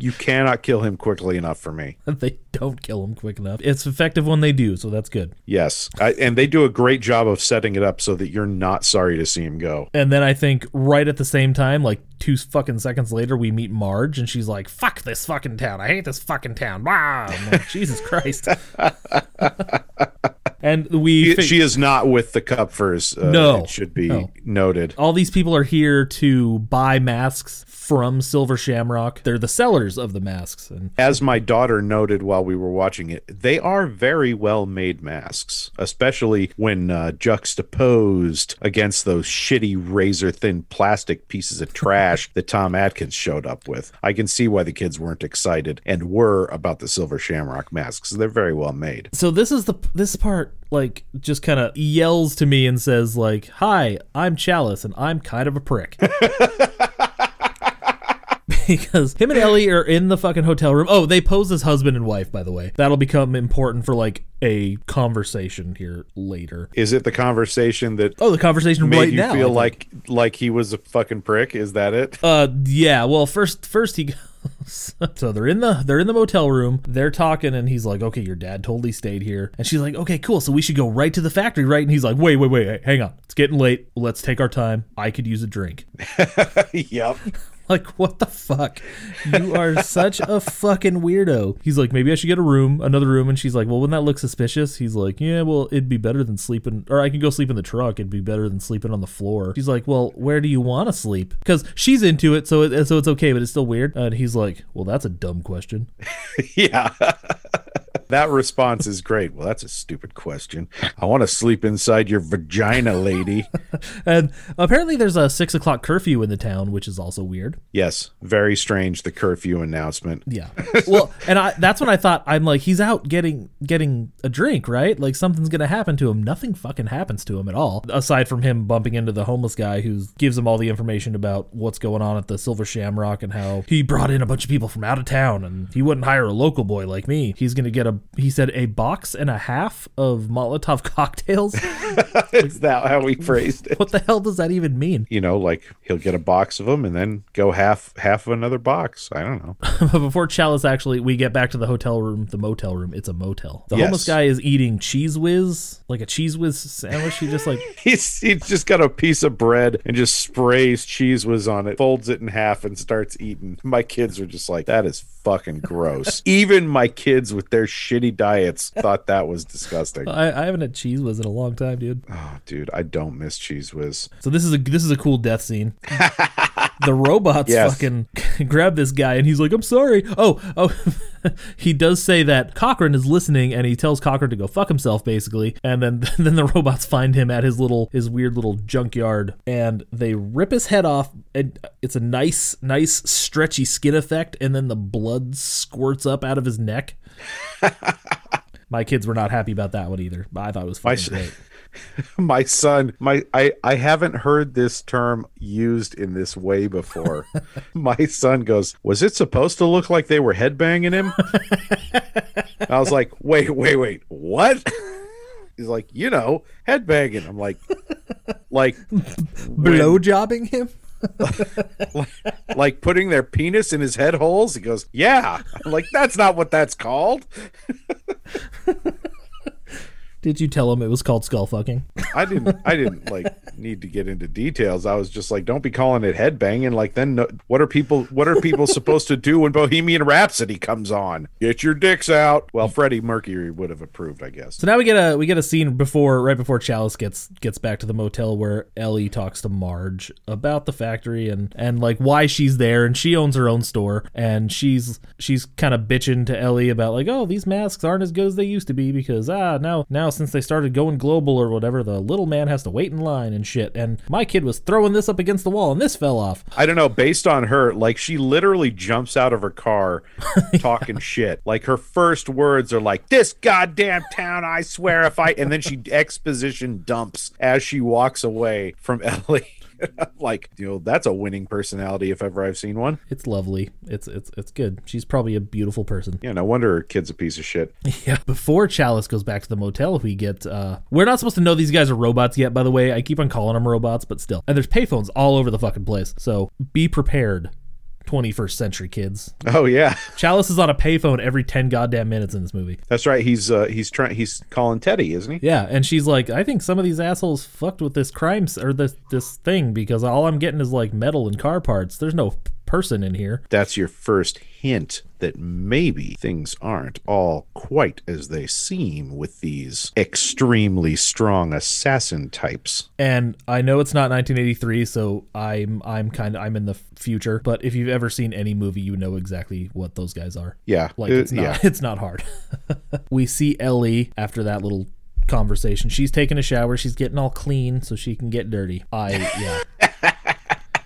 You cannot kill him quickly enough for me. they don't kill him quick enough. It's effective when they do, so that's good. Yes. I, and they do a great job of setting it up so that you're not sorry to see him go. And then I think right at the same time, like two fucking seconds later, we meet Marge, and she's like, "Fuck this fucking town! I hate this fucking town!" Wow, like, Jesus Christ! and we She, she is not with the Kupfers. Uh, No. It should be No. noted. all these people are here to buy masks from Silver Shamrock. They're the sellers of the masks, and As my daughter noted while we were watching it, they are very well made masks, especially when uh, juxtaposed against those shitty razor thin plastic pieces of trash that Tom Atkins showed up with. I can see why the kids weren't excited and were about the Silver Shamrock masks. They're very well made. so this is the this part like just kind of yells to me and says like, "Hi, I'm Challis, and I'm kind of a prick." because him and Ellie are in the fucking hotel room. Oh, they pose as husband and wife, by the way. That'll become important for like a conversation here later. Is it the conversation that Oh, the conversation made right you now. Feel like like he was a fucking prick? Is that it? Uh, yeah. Well, first, first he so they're in the they're in the motel room. They're talking, and he's like, "Okay, your dad totally stayed here." And she's like, "Okay, cool. So we should go right to the factory, right?" And he's like, "Wait, wait, wait, wait hang on. It's getting late. Let's take our time. I could use a drink." yep. Like, what the fuck? You are such a fucking weirdo. He's like, maybe I should get a room, another room. And she's like, well, wouldn't that look suspicious? He's like, yeah, well, it'd be better than sleeping, or I can go sleep in the truck. It'd be better than sleeping on the floor. She's like, well, where do you want to sleep? Because she's into it, so it, so it's okay, but it's still weird. And he's like, well, that's a dumb question. Yeah. That response is great. Well, that's a stupid question. I want to sleep inside your vagina, lady. And apparently, there's a six o'clock curfew in the town, which is also weird. yes, very strange. The curfew announcement. Yeah. Well, and I that's when I thought I'm like he's out getting getting a drink, right? Like something's gonna happen to him. Nothing fucking happens to him at all, aside from him bumping into the homeless guy who gives him all the information about what's going on at the Silver Shamrock and how he brought in a bunch of people from out of town and he wouldn't hire a local boy like me. He's gonna get a he said a box and a half of Molotov cocktails. is that how he phrased it? what the hell does that even mean? You know, like he'll get a box of them and then go half half of another box. I don't know. But before Challis actually, we get back to the hotel room, the motel room. It's a motel. The Yes. homeless guy is eating Cheez Whiz, like a Cheez Whiz sandwich. He just like He's he's just got a piece of bread and just sprays Cheez Whiz on it, folds it in half, and starts eating. My kids are just like, "That is fucking gross." Even my kids with their shitty diets thought that was disgusting. I, I haven't had Cheez Whiz in a long time, dude. Oh, dude, I don't miss Cheez Whiz. So this is a this is a cool death scene. the robots Yes. fucking grab this guy and he's like, "I'm sorry." Oh, oh, he does say that Cochran is listening and he tells Cochran to go fuck himself, basically. And then then the robots find him at his little his weird little junkyard and they rip his head off. And it's a nice nice stretchy skin effect, and then the blood squirts up out of his neck. My kids were not happy about that one either. But I thought it was fucking s- great. My son, my I I haven't heard this term used in this way before. my son goes, "Was it supposed to look like they were headbanging him?" I was like, "Wait, wait, wait. What?" He's like, "You know, headbanging." I'm like, like Blow jobbing him. like putting their penis in his head holes. He goes, "Yeah." I'm like, "That's not what that's called." Did you tell him it was called skull fucking? I didn't. I didn't like need to get into details. I was just like, "Don't be calling it headbanging." Like, then no, what are people? What are people supposed to do when Bohemian Rhapsody comes on? Get your dicks out. Well, Freddie Mercury would have approved, I guess. So now we get a we get a scene before right before Challis gets gets back to the motel where Ellie talks to Marge about the factory and and like why she's there and she owns her own store and she's she's kind of bitching to Ellie about like oh these masks aren't as good as they used to be because ah now now since they started going global or whatever the little man has to wait in line and shit and my kid was throwing this up against the wall and this fell off I don't know. Based on her, like she literally jumps out of her car talking shit. Like her first words are like, "This goddamn town, I swear if I," and then she exposition dumps as she walks away from Ellie. Like, you know, that's a winning personality if ever I've seen one. it's lovely it's it's it's good she's probably a beautiful person Yeah, no wonder her kid's a piece of shit. Yeah. Before Challis goes back to the motel, we get uh we're not supposed to know these guys are robots yet, by the way. I keep on calling them robots, but still. And there's payphones all over the fucking place. So be prepared. 21st century kids. Oh yeah, Challis is on a payphone every 10 goddamn minutes in this movie. that's right. He's uh, he's trying. He's calling Teddy, isn't he? Yeah, and she's like, I think some of these assholes fucked with this crime s- or this this thing because all I'm getting is like metal and car parts. There's no person in here. That's your first hint that maybe things aren't all quite as they seem with these extremely strong assassin types. And I know it's not 1983, so I'm I'm kind of I'm in the future. But if you've ever seen any movie, you know exactly what those guys are. Yeah, Like uh, it's not yeah. it's not hard. we see Ellie after that little conversation. She's taking a shower. She's getting all clean so she can get dirty. I yeah.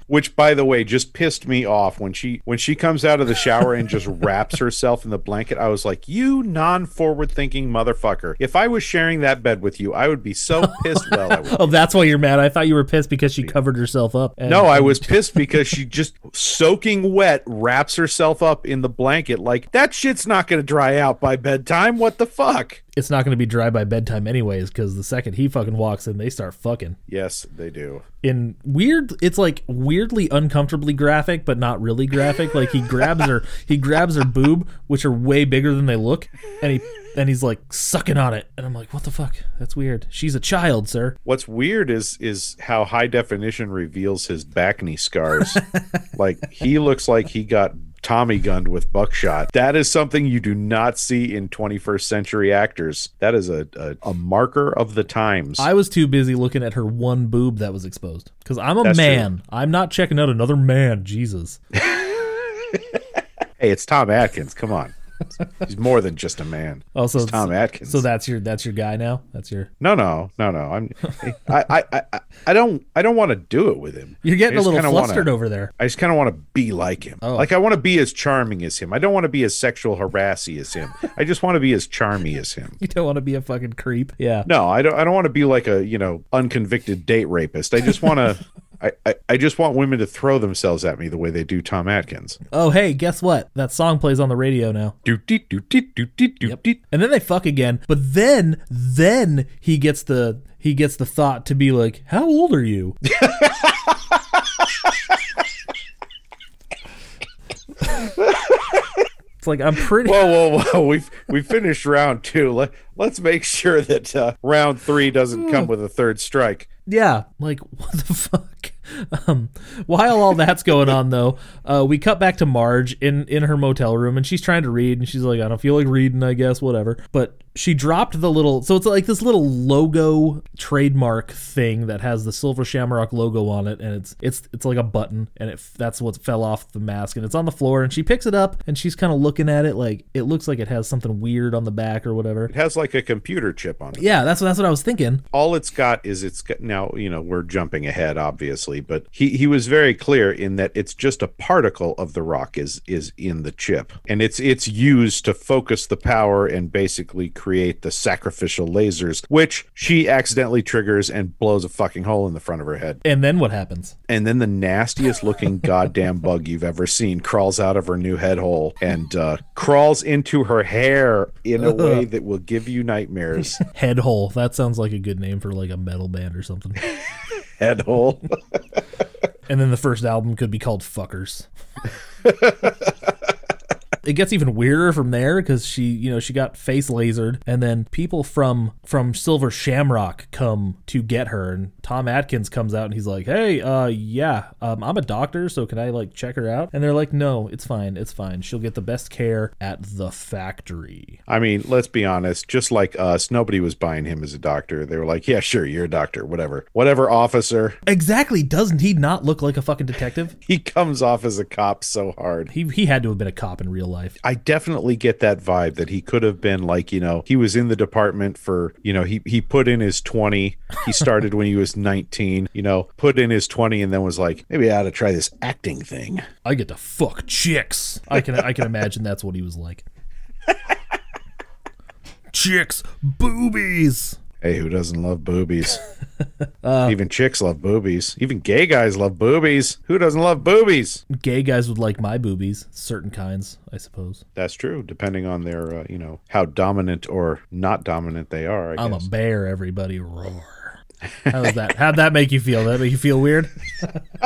Which, by the way, just pissed me off when she when she comes out of the shower and just wraps herself in the blanket. I was like, "You non-forward-thinking motherfucker! If I was sharing that bed with you, I would be so pissed." well, I. Oh, that's why you're mad. I thought you were pissed because she covered herself up. And- No, I was pissed because she just soaking wet wraps herself up in the blanket like that shit's not going to dry out by bedtime. What the fuck? It's not going to be dry by bedtime anyways because the second he fucking walks in, they start fucking. Yes, they do. in weird it's like weirdly uncomfortably graphic but not really graphic like he grabs her he grabs her boob which are way bigger than they look and he and he's like sucking on it and i'm like what the fuck that's weird she's a child sir What's weird is is how high definition reveals his back knee scars. like he looks like he got Tommy gunned with buckshot. That is something you do not see in 21st century actors. That is a, a, a marker of the times. i was too busy looking at her one boob that was exposed because i'm a That's true. man i'm not checking out another man jesus hey, it's Tom Atkins. Come on. He's more than just a man. Oh, also, He's Tom Atkins. So that's your that's your guy now. That's your. no, no, no, no. I'm. I, I, I, I don't. I don't want to do it with him. You're getting a little flustered wanna, over there. I just kind of want to be like him. Oh. Like I want to be as charming as him. I don't want to be as sexual harassy as him. I just want to be as charmy as him. You don't want to be a fucking creep. Yeah. No, I don't. I don't want to be like a you know unconvicted date rapist. I just want to. I, I, I just want women to throw themselves at me the way they do Tom Atkins. Oh, hey, guess what? That song plays on the radio now. Deet. And then they fuck again. But then, then he gets the he gets the thought to be like, "How old are you?" it's like I'm pretty. Whoa, whoa, whoa! We've we finished round two. Let let's make sure that uh, round three doesn't come with a third strike. Yeah, like what the fuck? Um, while all that's going on, though, uh, we cut back to Marge in in her motel room, and she's trying to read, and she's like, "I don't feel like reading, I guess, whatever." But she dropped the little, so it's like this little logo trademark thing that has the Silver Shamrock logo on it, and it's it's it's like a button, and it that's what fell off the mask, and it's on the floor, and she picks it up, and she's kind of looking at it, like it looks like it has something weird on the back or whatever. It has like a computer chip on it. Yeah, that's that's what I was thinking. all it's got is it's got now you know we're jumping ahead obviously but he he was very clear in that it's just a particle of the rock is is in the chip and it's it's used to focus the power and basically create the sacrificial lasers which she accidentally triggers and blows a fucking hole in the front of her head And then what happens? and then the nastiest looking goddamn bug you've ever seen crawls out of her new head hole and uh, crawls into her hair in a way that will give you nightmares Head hole. That sounds like a good name for like a metal band or something. head hole And then the first album could be called Fuckers. it gets even weirder from there because she, you know, she got face lasered, and then people from from Silver Shamrock come to get her, and Tom Atkins comes out and he's like, "Hey, uh, yeah, um, I'm a doctor, so can I like check her out?" And they're like, "No, it's fine, it's fine. She'll get the best care at the factory." I mean, let's be honest, just like us, nobody was buying him as a doctor. They were like, yeah, sure, you're a doctor, whatever. Whatever, officer. Exactly. Doesn't he not look like a fucking detective? He comes off as a cop so hard. He he had to have been a cop in real life. I definitely get that vibe that he could have been like, you know, he was in the department for, you know, he, he put in his 20. He started when he was 19, you know, put in his 20 and then was like, maybe I ought to try this acting thing. I get to fuck chicks. I can I can imagine that's what he was like. chicks, boobies. Hey, who doesn't love boobies? Uh, Even chicks love boobies. Even gay guys love boobies. Who doesn't love boobies? Gay guys would like my boobies, certain kinds, I suppose. That's true, depending on their, uh, you know, how dominant or not dominant they are. I I'm a bear, everybody roar. How does that? How'd that make you feel? That make you feel weird?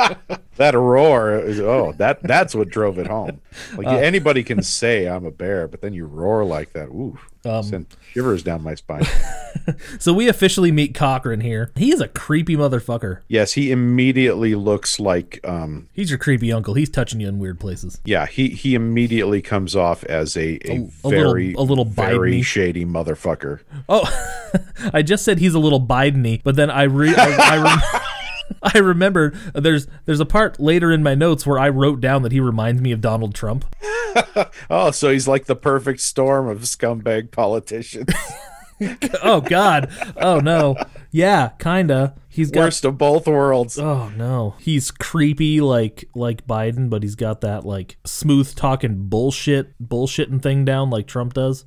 that roar is oh that that's what drove it home like Uh, anybody can say i'm a bear but then you roar like that ooh Um, sent shivers down my spine So we officially meet Cochran here. He is a creepy motherfucker. yes he immediately looks like um He's your creepy uncle. He's touching you in weird places. yeah he he immediately comes off as a, a, A- a little- very a little very Biden-y. shady motherfucker Oh, I just said he's a little Biden-y, but then I re- I, I, rem- I remembered uh, there's there's a part later in my notes where I wrote down that he reminds me of Donald Trump. oh so he's like the perfect storm of scumbag politicians Oh God. Oh no. Yeah, kinda. He's got. worst of both worlds Oh no. He's creepy like like Biden, but he's got that like smooth talking bullshit bullshitting thing down like Trump does.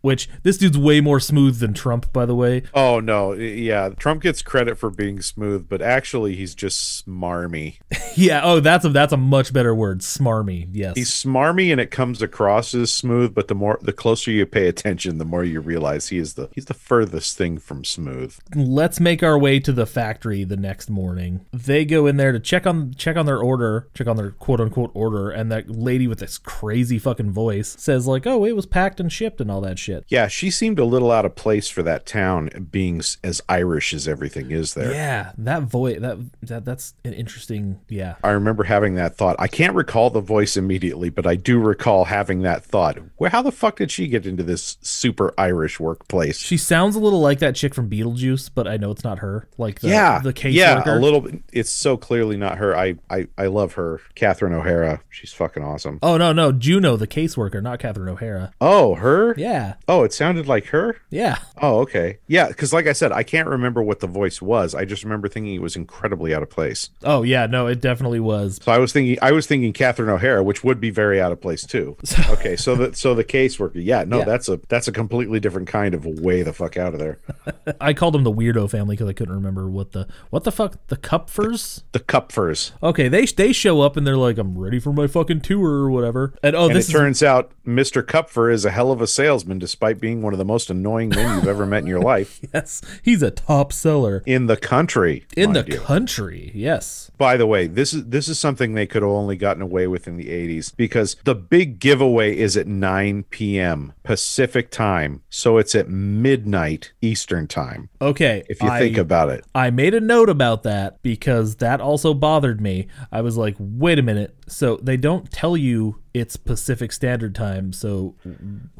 Which this dude's way more smooth than Trump, by the way. Oh no, yeah. Trump gets credit for being smooth, but actually he's just smarmy. Yeah. Oh, that's a that's a much better word. Smarmy. Yes. He's smarmy and it comes across as smooth, but the more the closer you pay attention, the more you realize he is the he's the furthest thing from smooth. let's make our way to the factory the next morning. They go in there to check on check on their order, check on their quote unquote order, and that lady with this crazy fucking voice says like, "Oh, it was packed and shipped and all that shit." Shit. Yeah, she seemed a little out of place for that town, being as Irish as everything is there. Yeah, that voice that that that's an interesting. Yeah, I remember having that thought. I can't recall the voice immediately, but I do recall having that thought. Where, how the fuck did she get into this super Irish workplace? she sounds a little like that chick from Beetlejuice, but I know it's not her. Like the, yeah, the case yeah, worker. a little. bit. It's so clearly not her. I, I, I love her, Catherine O'Hara. She's fucking awesome. Oh no, no, Juno, the caseworker, not Catherine O'Hara. Oh, her? Yeah, Oh, it sounded like her. yeah. Oh, okay. Yeah, because like I said, I can't remember what the voice was. I just remember thinking it was incredibly out of place. Oh yeah, no, it definitely was. So I was thinking, I was thinking Catherine O'Hara, which would be very out of place too. Okay, so the so the caseworker, yeah, no, Yeah. that's a that's a completely different kind of way the fuck out of there. I called them the weirdo family because I couldn't remember what the what the fuck the Kupfers. The Kupfers, Okay, they they show up and they're like, "I'm ready for my fucking tour or whatever." And oh, and this it turns out Mr. Kupfer is a hell of a salesman, despite being one of the most annoying men you've ever met in your life yes, he's a top seller in the country. in the you. country. Yes. By the way, this is this is something they could have only gotten away with in the 80s because the big giveaway is at 9 p.m. Pacific time, so it's at midnight Eastern time. Okay. If you I, think about it, I made a note about that because that also bothered me. I was like, wait a minute. So they don't tell you it's Pacific Standard Time. So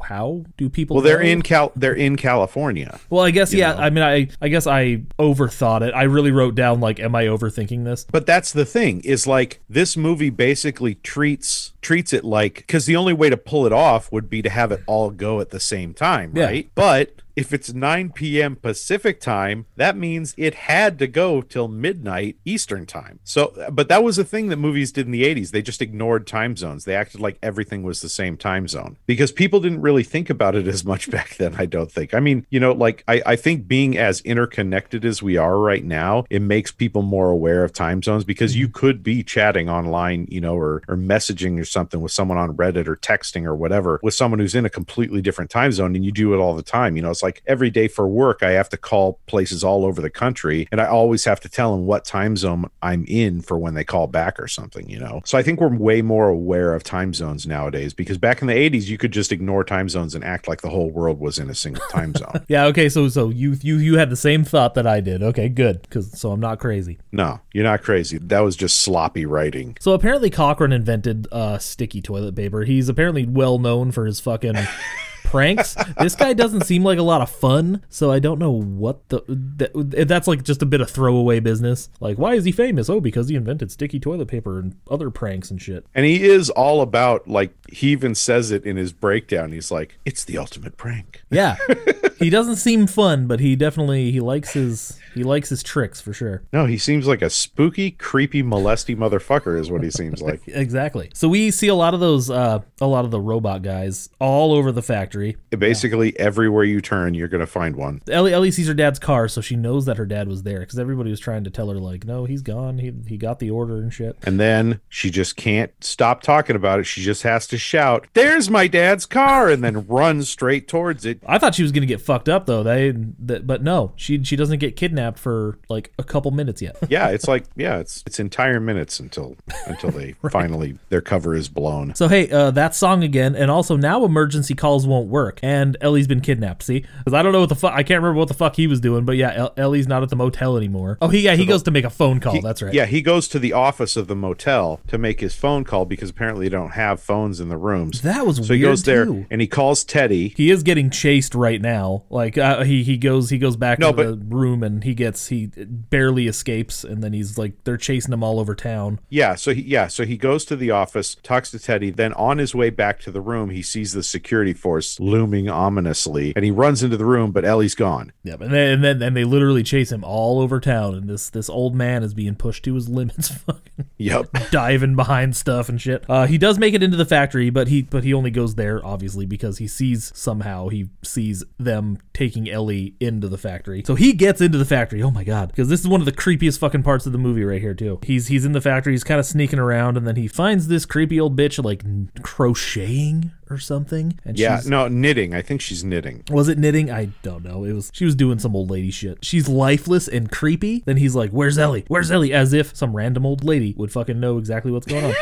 how do people? well, they're know? in Cal, they're in California. Well, I guess yeah. know. I mean, I I guess I overthought it. I really wrote down like, am I overthinking this? But that's the thing is like this movie basically treats treats it like because the only way to pull it off would be to have it all go at the same time, Yeah. right? But if it's 9 p.m. Pacific time, that means it had to go till midnight Eastern time. So, but that was a thing that movies did in the 80s. They just ignored time zones. They acted like everything was the same time zone because people didn't really think about it as much back then, I don't think. I mean, you know, like I, I think being as interconnected as we are right now, it makes people more aware of time zones because you mm-hmm. could be chatting online, you know, or, or messaging or something with someone on Reddit or texting or whatever with someone who's in a completely different time zone and you do it all the time. You know, it's like every day for work, I have to call places all over the country and I always have to tell them what time zone I'm in for when they call back or something, you know? So I think we're way more aware of time zones nowadays because back in the 80s, you could just ignore time zones and act like the whole world was in a single time zone. Yeah. Okay. So so you you you had the same thought that I did. Okay. Good. Because so I'm not crazy. No, you're not crazy. That was just sloppy writing. So apparently Cochran invented uh, sticky toilet paper. He's apparently well known for his fucking pranks. This guy doesn't seem like a lot of fun, so I don't know what the that, that's like just a bit of throwaway business. Like why is he famous? Oh, because he invented sticky toilet paper and other pranks and shit. And he is all about, like, he even says it in his breakdown. He's like, it's the ultimate prank. Yeah. he doesn't seem fun, but he definitely he likes his he likes his tricks for sure. No, he seems like a spooky, creepy, molesty motherfucker, is what he seems like. Exactly. So we see a lot of those uh a lot of the robot guys all over the factory. Basically, everywhere you turn, you're going to find one. Ellie, Ellie sees her dad's car, so she knows that her dad was there because everybody was trying to tell her like, no, he's gone. He he got the order and shit. And then she just can't stop talking about it. She just has to shout, There's my dad's car, and then run straight towards it. I thought she was gonna get fucked up though. They, that, but no, she she doesn't get kidnapped for like a couple minutes yet. Yeah, it's like, yeah, it's it's entire minutes until until they finally their cover is blown. So hey, uh, that song again, and also now emergency calls won't work, and Ellie's been kidnapped. See, because I don't know what the fuck. I can't remember what the fuck he was doing, but yeah, El- Ellie's not at the motel anymore. Oh, he yeah, he goes to make a phone call. He- That's right. Yeah, he goes to the office of the motel to make his phone call because apparently they don't have phones in the rooms. That was so he goes there and he calls Teddy. he is getting chased right now. Like uh, he he goes he goes back No, to the room and he gets he barely escapes, and then he's like they're chasing him all over town. Yeah, so he yeah, so he goes to the office, talks to Teddy, then on his way back to the room, he sees the security force looming ominously, and he runs into the room, but Ellie's gone. Yep, and then and then and they literally chase him all over town, and this this old man is being pushed to his limits, fucking Yep. diving behind stuff and shit. Uh, he does make it into the factory, but he but he only goes there obviously because he sees somehow he sees them taking Ellie into the factory. So he gets into the factory. Oh my god, because this is one of the creepiest fucking parts of the movie right here too. He's he's in the factory, he's kind of sneaking around, and then he finds this creepy old bitch like crocheting or something. And Yeah, she's, no, knitting. I think she's knitting. was it knitting? I don't know. It was she was doing some old lady shit. She's lifeless and creepy. Then he's like, "Where's Ellie? Where's Ellie?" As if some random old lady would fucking know exactly what's going on.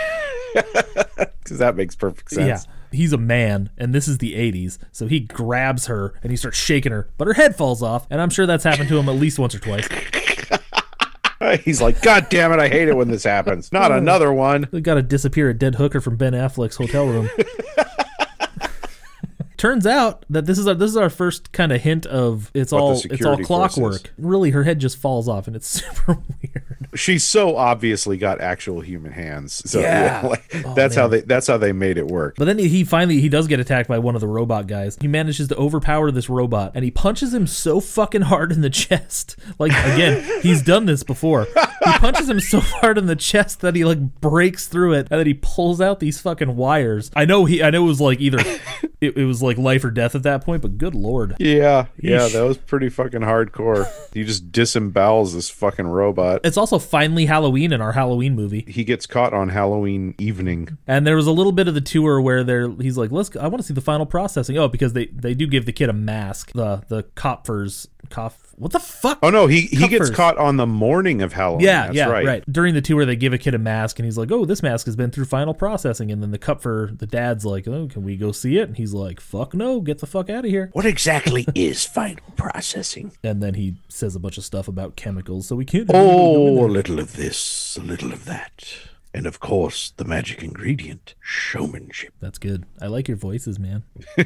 because that makes perfect sense. Yeah. He's a man, and this is the 80s. So he grabs her and he starts shaking her, but her head falls off. And I'm sure that's happened to him at least once or twice. He's like, God damn it, I hate it when this happens. Not oh. another one. They got to disappear a dead hooker from Ben Affleck's hotel room. Turns out that this is our this is our first kind of hint of it's What all it's all clockwork. Really, her head just falls off, and it's super weird. She's so obviously got actual human hands. So Yeah. yeah, like, Oh, that's how they that's how they made it work. But then he finally he does get attacked by one of the robot guys. He manages to overpower this robot, and he punches him so fucking hard in the chest. Like again, he's done this before. He punches him so hard in the chest that he like breaks through it, and then he pulls out these fucking wires. I know he I know it was like either it, it was like life or death at that point, but good lord. Yeah, yeah, Yeesh. that was pretty fucking hardcore. He just disembowels this fucking robot. It's also finally Halloween in our Halloween movie. He gets caught on Halloween evening. And there was a little bit of the tour where they're he's like, "Let's. I want to see the final processing." Oh, because they they do give the kid a mask. The the Kopfers cough. What the fuck? Oh no, he he gets caught on the morning of Halloween. yeah, That's yeah, right. right. During the tour, they give a kid a mask, and he's like, "Oh, this mask has been through final processing." And then the Kupfer, the dad's like, "Oh, can we go see it?" And he's like, "Fuck no, get the fuck out of here." What exactly is final processing? And then he says a bunch of stuff about chemicals, so we can't. Oh, a little of this, a little of that. And of course, the magic ingredient showmanship. That's good. I like your voices, man.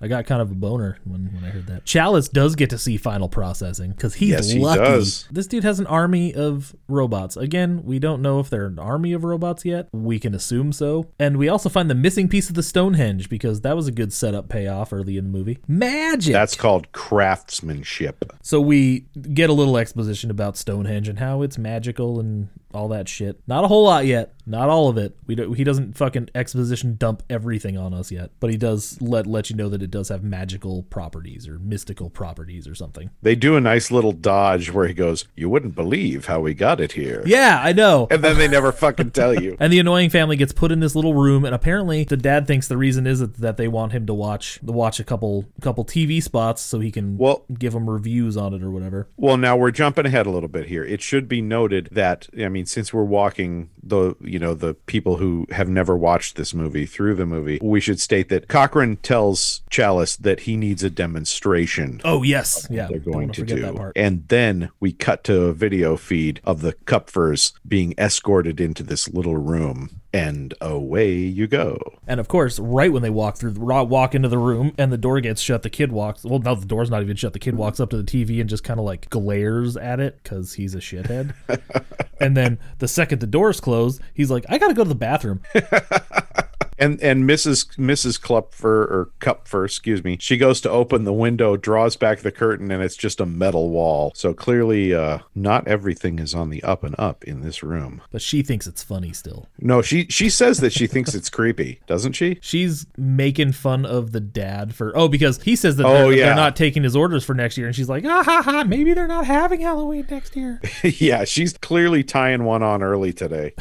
I got kind of a boner when, when I heard that. Challis does get to see final processing because he's Yes, he lucky. does. This dude has an army of robots. Again, we don't know if they're an army of robots yet. We can assume so. And we also find the missing piece of the Stonehenge because that was a good setup payoff early in the movie. Magic. That's called craftsmanship. So we get a little exposition about Stonehenge and how it's magical and all that shit. Not a whole lot yet. Not all of it. We do, he doesn't fucking exposition dump everything on us yet, but he does let let you know that it does have magical properties or mystical properties or something. They do a nice little dodge where he goes, "You wouldn't believe how we got it here," Yeah, I know. and then they never fucking tell you. And the annoying family gets put in this little room, and apparently the dad thinks the reason is that, that they want him to watch to watch a couple couple TV spots so he can Well- give them reviews on it or whatever. Well, now we're jumping ahead a little bit here. It should be noted that I mean, since we're walking the you know the people who have never watched this movie through the movie, we should state that Cochran tells Challis that he needs a demonstration. Oh yes, yeah. They're going wanna do, that and then we cut to a video feed of the Kupfers being escorted into this little room, and away you go. And of course, right when they walk through, ro- walk into the room, and the door gets shut, the kid walks. Well, no, the door's not even shut. The kid mm-hmm. walks up to the TV and just kind of like glares at it because he's a shithead. and then the second the door's closed, he's like, "I gotta go to the bathroom." And and Mrs. Mrs. Klupfer or Kupfer, excuse me, she goes to open the window, draws back the curtain, and it's just a metal wall. So clearly, uh, not everything is on the up and up in this room. But she thinks it's funny still. No, she she says that she thinks it's creepy, doesn't she? She's making fun of the dad for oh because he says that Oh, they're, yeah. they're not taking his orders for next year, and she's like, ah ha ha, maybe they're not having Halloween next year. yeah, she's clearly tying one on early today.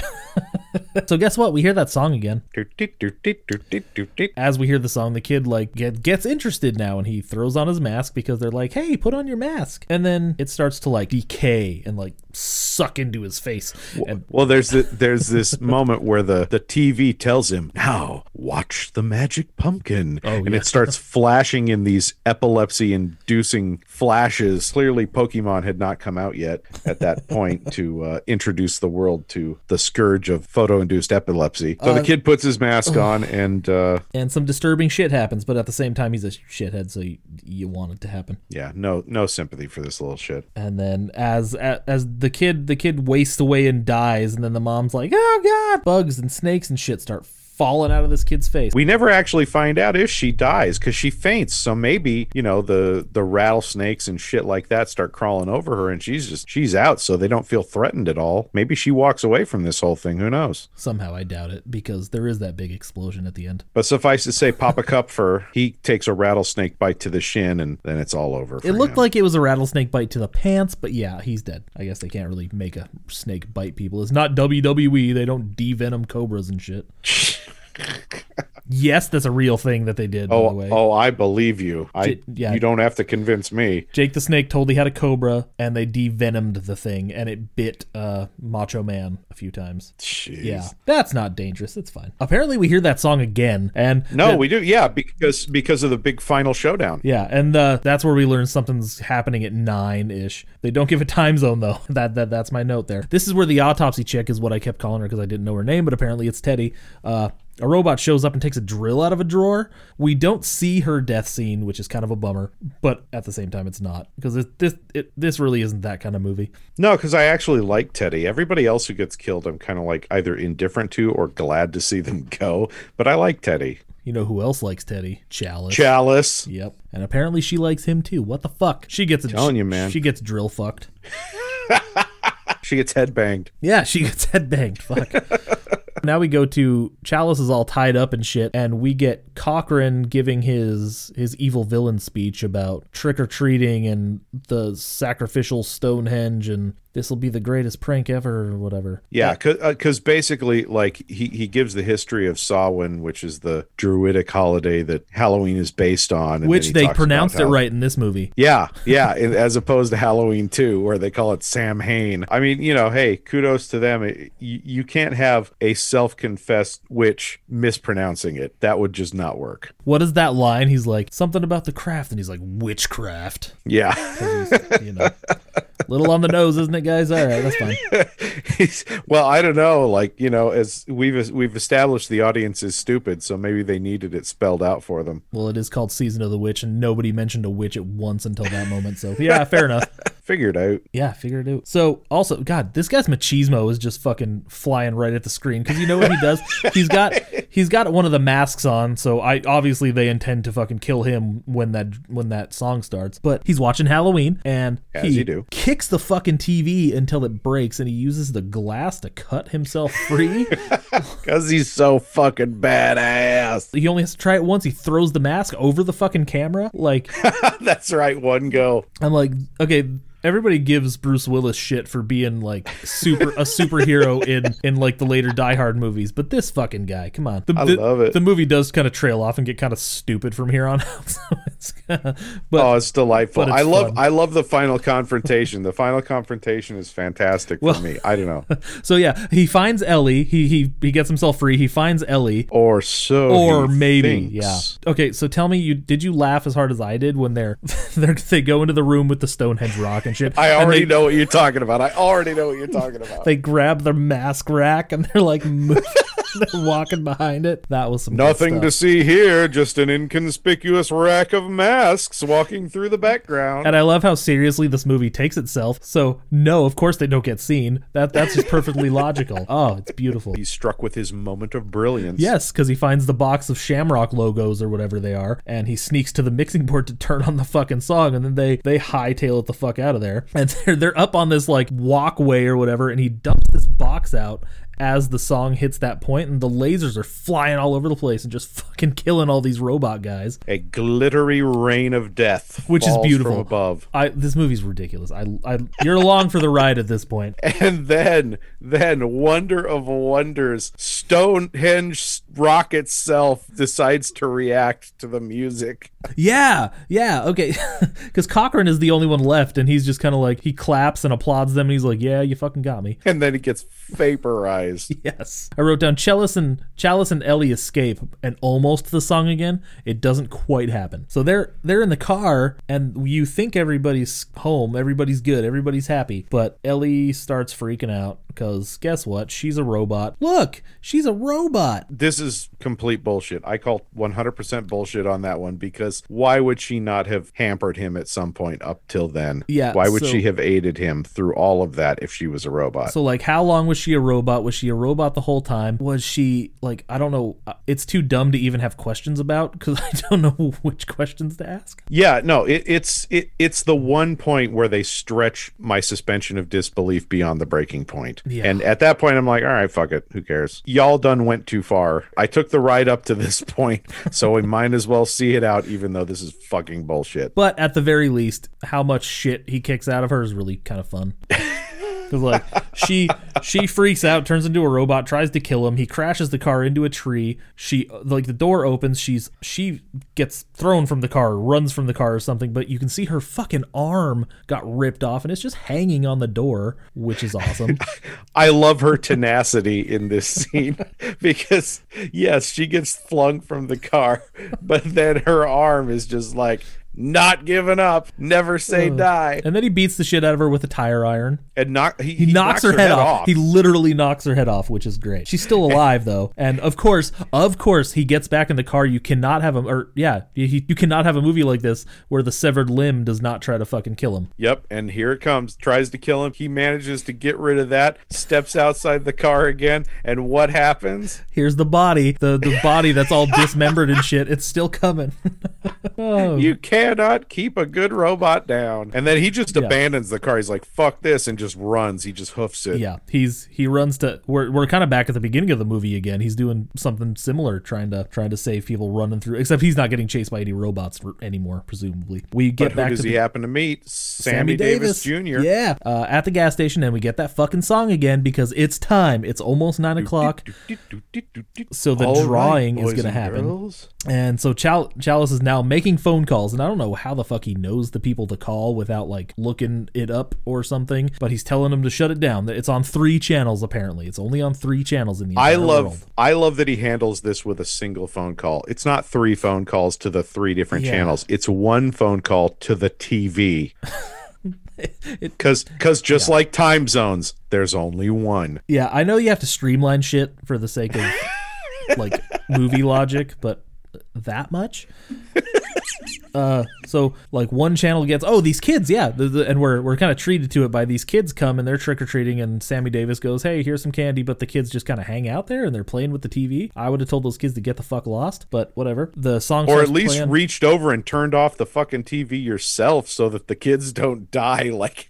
so guess what? We hear that song again. That's as we hear the song, the kid like get, gets interested now, and he throws on his mask because they're like, "Hey, put on your mask," and then it starts to like decay and like suck into his face. And Well, there's the, there's this moment where the, the TV tells him, "Now watch the magic pumpkin," Oh, and yeah. it starts flashing in these epilepsy-inducing flashes. Clearly, Pokemon had not come out yet at that point to uh, introduce the world to the scourge of photo-induced epilepsy. So the kid puts his mask on, and uh, and some disturbing shit happens, but at the same time, he's a shithead, so you, you want it to happen. yeah, no no sympathy for this little shit. And then as as the kid the kid wastes away and dies, and then the mom's like, "Oh God!" Bugs and snakes and shit start falling out of this kid's face. We never actually find out if she dies because she faints. So maybe you know the the rattlesnakes and shit like that start crawling over her, and she's just she's out, so they don't feel threatened at all. Maybe she walks away from this whole thing. Who knows? Somehow I doubt it because there is that big explosion at the end. But suffice to say, Papa Kupfer he takes a rattlesnake bite to the shin, and then it's all over. For It looked him. like it was a rattlesnake bite to the pants, but yeah, he's dead. I guess they can't really make a snake bite people. It's not WWE. They don't devenom cobras and shit. Yes, that's a real thing that they did. by the Oh, way. oh, I believe you. I J- yeah. you don't have to convince me. Jake the Snake totally had a cobra, and they devenomed the thing, and it bit uh, Macho Man a few times. Jeez. Yeah, that's not dangerous. It's fine. Apparently, we hear that song again, and No, that- we do. Yeah, because because of the big final showdown. yeah, and uh, that's where we learn something's happening at nine ish. They don't give a time zone though. That that that's my note there. This is where the autopsy chick is what I kept calling her because I didn't know her name, but apparently it's Teddy. Uh, a robot shows up and takes a drill out of a drawer. We don't see her death scene, which is kind of a bummer, but at the same time, it's not because it, this it, this really isn't that kind of movie. No, because I actually like Teddy. Everybody else who gets killed, I'm kind of like either indifferent to or glad to see them go. But I like Teddy. You know who else likes Teddy? Challis. Challis. Yep. And apparently she likes him too. What the fuck? She gets a, Telling you, man. She gets drill fucked. She gets head banged. Yeah, she gets head banged. Fuck. now we go to Challis is all tied up and shit, and we get Cochran giving his his evil villain speech about trick or treating and the sacrificial Stonehenge and this will be the greatest prank ever or whatever. Yeah, because uh, basically, like he he gives the history of Samhain, which is the druidic holiday that Halloween is based on, and Which they talks pronounced it how- right in this movie. Yeah, yeah, as opposed to Halloween 2, where they call it Sam Hain. I mean, you know, hey, kudos to them. It- you, you can't have a self confessed witch mispronouncing it. That would just not work. What is that line? He's like something about the craft, and he's like witchcraft. Yeah. You know, little on the nose, isn't it, guys? All right, that's fine. Well, I don't know. Like, you know, as we've we've established the audience is stupid, so maybe they needed it spelled out for them. Well, it is called Season of the Witch, and nobody mentioned a witch at once until that moment. So yeah, fair enough. Figured out. Yeah, figure it out. So also, God, this guy's machismo is just fucking flying right at the screen because you know what he does? he's got he's got one of the masks on, so I obviously they intend to fucking kill him when that when that song starts. But he's watching Halloween and As he you do. kicks the fucking TV until it breaks, and he uses the glass to cut himself free. Because he's so fucking badass. he only has to try it once. He throws the mask over the fucking camera, like. That's right, one go. I'm like, okay, everybody gives Bruce Willis shit for being like super a superhero in in like the later Die Hard movies, but this fucking guy, come on. The, I the- love it. The movie does kind of trail off and get kind of stupid from here on out. So it's kinda, but oh, it's delightful. it's I love fun. I love the final confrontation. the final confrontation is fantastic for Well- me. I don't know. so yeah, he finds Ellie. He he he gets himself free. He finds Ellie. Or so Or maybe, thinks. yeah. Okay, so tell me, you did you laugh as hard as I did when they're, they're they go into the room with the Stonehenge rock and I already they, know what you're talking about. I already know what you're talking about. they grab their mask rack and they're like moving, they're walking behind it. That was some good Nothing to see here, just an inconspicuous rack of masks walking through the background. And I love how seriously this movie takes itself. So no, of course they don't get seen. That that's just perfectly logical. Oh, it's beautiful. He's struck with his moment of brilliance. Yes, because he finds the box of Shamrock logos or whatever they are, and he sneaks to the mixing board to turn on the fucking song, and then they they hightail it the fuck out of there, and they're they're up on this like walkway or whatever, and he dumps this box out as the song hits that point, and the lasers are flying all over the place and just fucking killing all these robot guys. A glittery rain of death, Which is beautiful. from above. I this movie's ridiculous. I, I you're along for the ride at this point. And then, then, wonder of wonders, Stonehenge rock itself decides to react to the music. Yeah, yeah, okay. Because Cochran is the only one left, and he's just kind of like he claps and applauds them, and he's like, "Yeah, you fucking got me." And then it gets vaporized. Yes, I wrote down Challis and Challis and Ellie escape, and almost the song again. It doesn't quite happen. So they're they're in the car, and you think everybody's home, everybody's good, everybody's happy, but Ellie starts freaking out because guess what? She's a robot. Look, she's a robot. This is complete bullshit. I call 100% bullshit on that one because why would she not have hampered him at some point up till then? Yeah, Why would so- she have aided him through all of that if she was a robot? So like how long was she a robot? Was she a robot the whole time? Was she like I don't know, uh, it's too dumb to even have questions about cuz I don't know which questions to ask. Yeah, no, it, it's it, it's the one point where they stretch my suspension of disbelief beyond the breaking point. Yeah. And at that point, I'm like, all right, fuck it, who cares? Y'all done went too far. I took the ride up to this point, so we might as well see it out, even though this is fucking bullshit. But at the very least, how much shit he kicks out of her is really kind of fun. 'Cause, like she she freaks out, turns into a robot, tries to kill him. He crashes the car into a tree. She like the door opens. She's she gets thrown from the car, runs from the car or something. But you can see her fucking arm got ripped off, and it's just hanging on the door, which is awesome. I love her tenacity in this scene because yes, she gets flung from the car, but then her arm is just like not giving up, never say die, and then he beats the shit out of her with a tire iron. and knock he, He, knocks, her, head, off. He literally knocks her head off, which is great. She's still alive though, and of course, of course, he gets back in the car. You cannot have him, or yeah, you, you cannot have a movie like this where the severed limb does not try to fucking kill him. Yep, and here it comes. Tries to kill him. He manages to get rid of that. Steps outside the car again, and what happens? Here's the body, the the body that's all dismembered and shit. It's still coming. oh, You cannot keep a good robot down. And then he just abandons the car. He's like, "Fuck this," and just runs. He just hoofs it. yeah, he's he runs to. We're we're kind of back at the beginning of the movie again. He's doing something similar, trying to trying to save people running through. Except he's not getting chased by any robots for, anymore, presumably. We get But who back does to he the, happen to meet? Sammy, Davis, Jr. Yeah, uh, at the gas station, and we get that fucking song again because it's time. It's almost nine o'clock, so the All right, drawing is gonna and happen. girls. And so Chal- Challis is now making phone calls, and I don't know how the fuck he knows the people to call without like looking it up or something. But he's telling them to shut it down. That It's on three channels apparently. It's only on three channels in the I love world. I love that he handles this with a single phone call. It's not three phone calls to the three different Yeah. channels. It's one phone call to the TV. Cuz cuz just like time zones, there's only one. Yeah, I know you have to streamline shit for the sake of like movie logic, but that much. Uh, so like one channel gets oh these kids yeah the, the, and we're we're kind of treated to it by these kids come and they're trick or treating and Sammy Davis goes hey here's some candy but the kids just kind of hang out there and they're playing with the TV I would have told those kids to get the fuck lost but whatever the song Or at least playing. reached over and turned off the fucking TV yourself so that the kids don't die like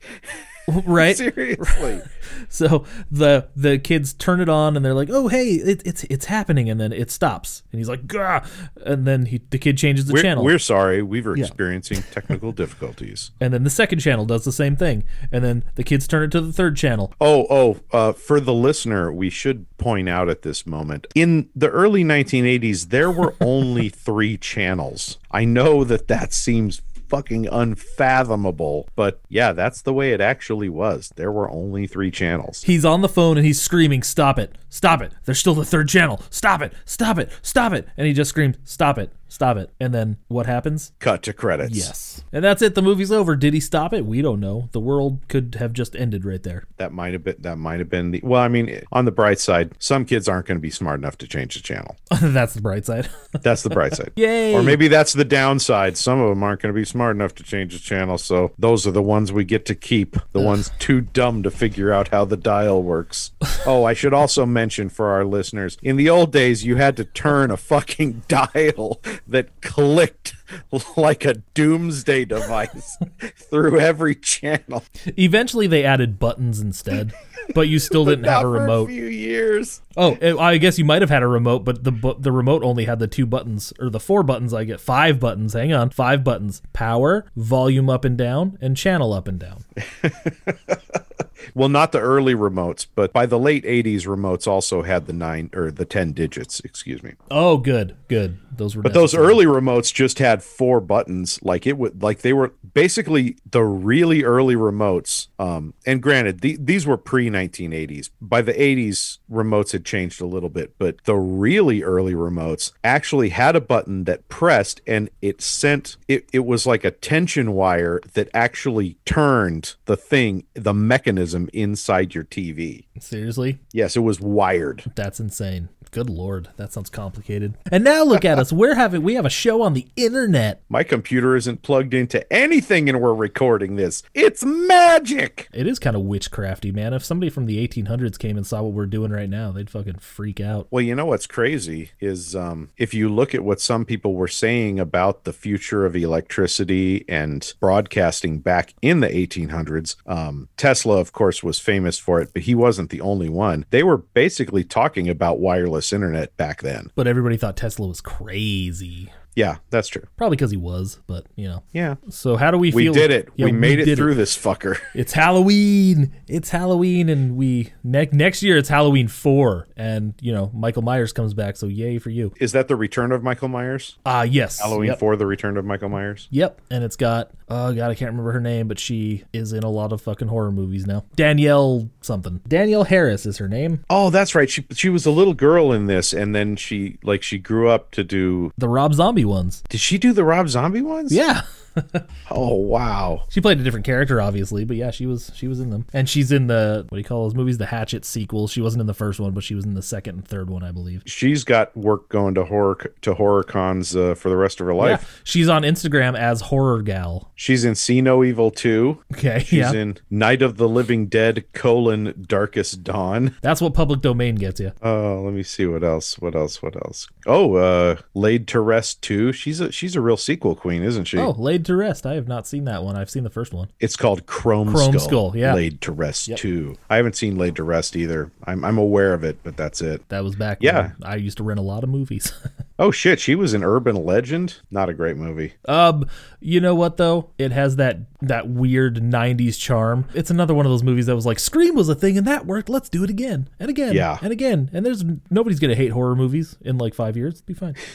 right seriously. So the the kids turn it on and they're like, "Oh, hey, it, it's it's happening," and then it stops, and he's like, "Gah!" and then he the kid changes the We're, channel, we're sorry. We were experiencing technical difficulties. and then the second channel does the same thing, and then the kids turn it to the third channel. Oh, oh, uh, for the listener, we should point out at this moment in the early 1980s, there were only three channels. I know that that seems fucking unfathomable, but yeah, that's the way it actually was. There were only three channels. He's on the phone and he's screaming, "Stop it! Stop it! There's still the third channel! Stop it! Stop it! Stop it!" And he just screams, "Stop it! Stop it!" And then what happens? Cut to credits. Yes, and that's it. The movie's over. Did he stop it? We don't know. The world could have just ended right there. That might have been that might have been the well, I mean, on the bright side, some kids aren't going to be smart enough to change the channel. that's the bright side. That's the bright side. Yay! Or maybe that's the downside. Some of them aren't going to be smart enough to change the channel, so those are the ones we get to keep. The ones too dumb to figure out how the dial works. Oh, I should also mention for our listeners, in the old days you had to turn a fucking dial that clicked like a doomsday device through every channel. Eventually, they added buttons instead, but you still didn't have a for A few years. Oh, eh, I guess you might have had a remote, but the the remote only had the two buttons or the four buttons. I get five buttons. Hang on, five buttons: power, volume up and down, and channel up and down. Well, not the early remotes, but by the late 80s, remotes also had the nine or the 10 digits, excuse me. Oh, good, good. Those were. But those early remotes just had four buttons. Like it would, like they were basically the really early remotes. Um, and granted, the, these were pre 1980s. By the 80s, remotes had changed a little bit, but the really early remotes actually had a button that pressed and it sent. It, it was like a tension wire that actually turned the thing, the mechanism inside your TV. seriously. Yes, it was wired. That's insane. Good lord, that sounds complicated. And now look at us. We're having we have a show on the internet. My computer isn't plugged into anything and we're recording this. It's magic. It is kind of witchcrafty, man. If somebody from the 1800s came and saw what we're doing right now, they'd fucking freak out. Well, you know what's crazy is um, if you look at what some people were saying about the future of electricity and broadcasting back in the 1800s, um, Tesla, of course, was famous for it, but he wasn't the only one. They were basically talking about wireless internet back then. But everybody thought Tesla was crazy. Yeah, that's true. Probably because he was, but you know. Yeah. So how do we feel? We did it. Yeah, we made it did through this fucker. It's Halloween. It's Halloween, and we next next year it's Halloween four, and you know Michael Myers comes back, so yay for you. Is that the return of Michael Myers? Ah, yes, Halloween Yep. 4, the return of Michael Myers? Yep, and it's got oh god, I can't remember her name, but she is in a lot of fucking horror movies now. Danielle something. Danielle Harris is her name. Oh, that's right. She she was a little girl in this, and then she like she grew up to do. The Rob Zombie ones. Did she do the Rob Zombie ones? Yeah. Oh wow. She played a different character, obviously, but yeah, she was she was in them, and she's in the what do you call those movies? The Hatchet sequels. She wasn't in the first one, but she was in the second and third one, I believe. She's got work going to horror to horror cons uh, for the rest of her life. Yeah, she's on Instagram as Horror Gal. She's in See No Evil 2. Okay, She's yeah, in Night of the Living Dead: colon Darkest Dawn. that's what public domain gets you. Oh, let me see what else. What else? What else? Oh, uh Laid to Rest 2. She's a she's a real sequel queen, isn't she? Oh, Laid to Rest. I have not seen that one. I've seen the first one. It's called Chrome, Chrome Skull. Skull, yeah. Laid to Rest 2. I haven't seen Laid to Rest either. I'm I'm aware of it, but that's it. That was back. Yeah. when I used to rent a lot of movies. Oh shit, she was an urban legend. Not a great movie. um, you know what though? It has that that weird '90s charm. It's another one of those movies that was like Scream was a thing and that worked. Let's do it again and again. Yeah. and again. And there's nobody's gonna hate horror movies in like five years. Be fine.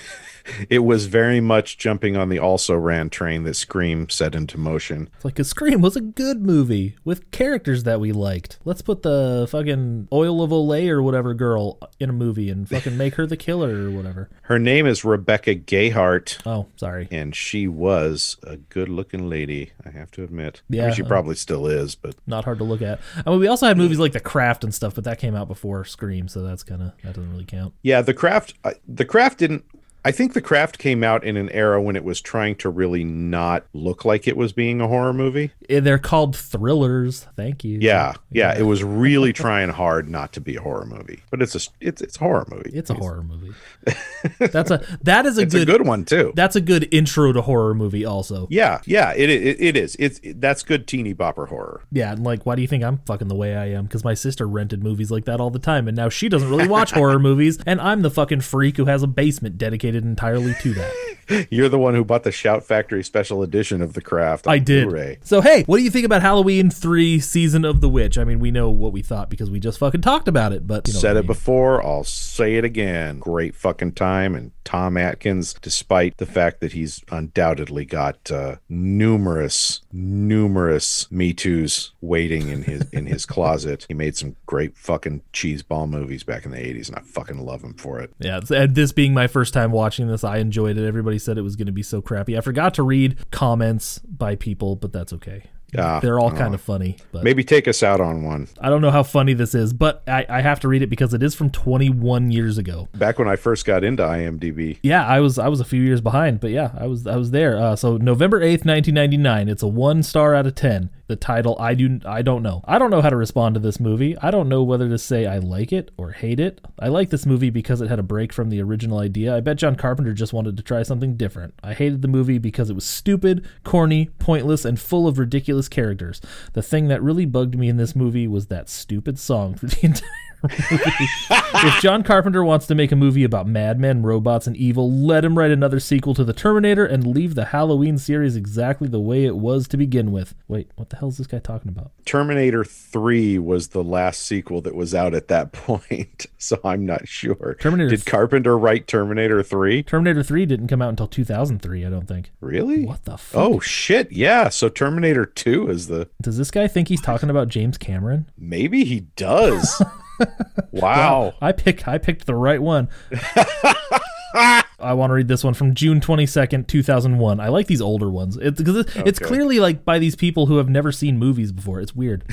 It was very much jumping on the also ran train that Scream set into motion. It's like, 'cause Scream was a good movie with characters that we liked. Let's put the fucking Oil of Olay or whatever girl in a movie and fucking make her the killer or whatever. Her name is Rebecca Gayheart. Oh, sorry. And she was a good looking lady, I have to admit. I mean, Yeah. she probably still is, but Not hard to look at. I mean, we also had movies like The Craft and stuff, but that came out before Scream, so that's kind of that doesn't really count. yeah, the craft I- the craft didn't I think the craft came out in an era when it was trying to really not look like it was being a horror movie. They're called thrillers. Thank you. Yeah, yeah, it was really trying hard not to be a horror movie, but it's a it's it's a horror movie. It's a horror movie. That's a that is a good, a good one too. that's a good intro to horror movie also. Yeah, yeah, it it, it is. It's it, that's good teeny bopper horror. Yeah, and like, why do you think I'm fucking the way I am? Because my sister rented movies like that all the time, and now she doesn't really watch horror movies, and I'm the fucking freak who has a basement dedicated entirely to that. You're the one who bought the Shout Factory special edition of The Craft. I did. Blu-ray. So hey, what do you think about Halloween three season of the witch? I mean, we know what we thought because we just fucking talked about it, but you know Said what I it mean. before, I'll say it again. Great fucking time, and Tom Atkins, despite the fact that he's undoubtedly got uh, numerous, numerous Me Too's waiting in his in his closet, he made some great fucking cheese ball movies back in the '80s, and I fucking love him for it. Yeah, and this being my first time watching this, I enjoyed it. Everybody said it was going to be so crappy. I forgot to read comments by people, but that's okay. Ah, They're all kind of funny, but Maybe take us out on one. I don't know how funny this is, but I, I have to read it because it is from 21 years ago. Back when I first got into IMDb, Yeah, I was I was a few years behind, but yeah, I was I was there. Uh, so November 8th, 1999. It's a 1 star out of 10. The title I do I don't know. I don't know how to respond to this movie. I don't know whether to say I like it or hate it. I like this movie because it had a break from the original idea. I bet John Carpenter just wanted to try something different. I hated the movie because it was stupid, corny, pointless and full of ridiculous characters. The thing that really bugged me in this movie was that stupid song for the entire if John Carpenter wants to make a movie about madmen, robots, and evil, let him write another sequel to The Terminator and leave the Halloween series exactly the way it was to begin with. Wait, what the hell is this guy talking about? Terminator 3 was the last sequel that was out at that point, so I'm not sure. Terminator Did Carpenter write Terminator 3? Terminator 3 didn't come out until 2003, I don't think. Really? What the fuck? Oh shit, yeah. So Terminator 2 is the Does this guy think he's talking about James Cameron? maybe he does. wow. I pick I picked the right one. I want to read this one from June 22nd, 2001. I like these older ones. It's because it's, it's clearly like by these people who have never seen movies before. It's weird.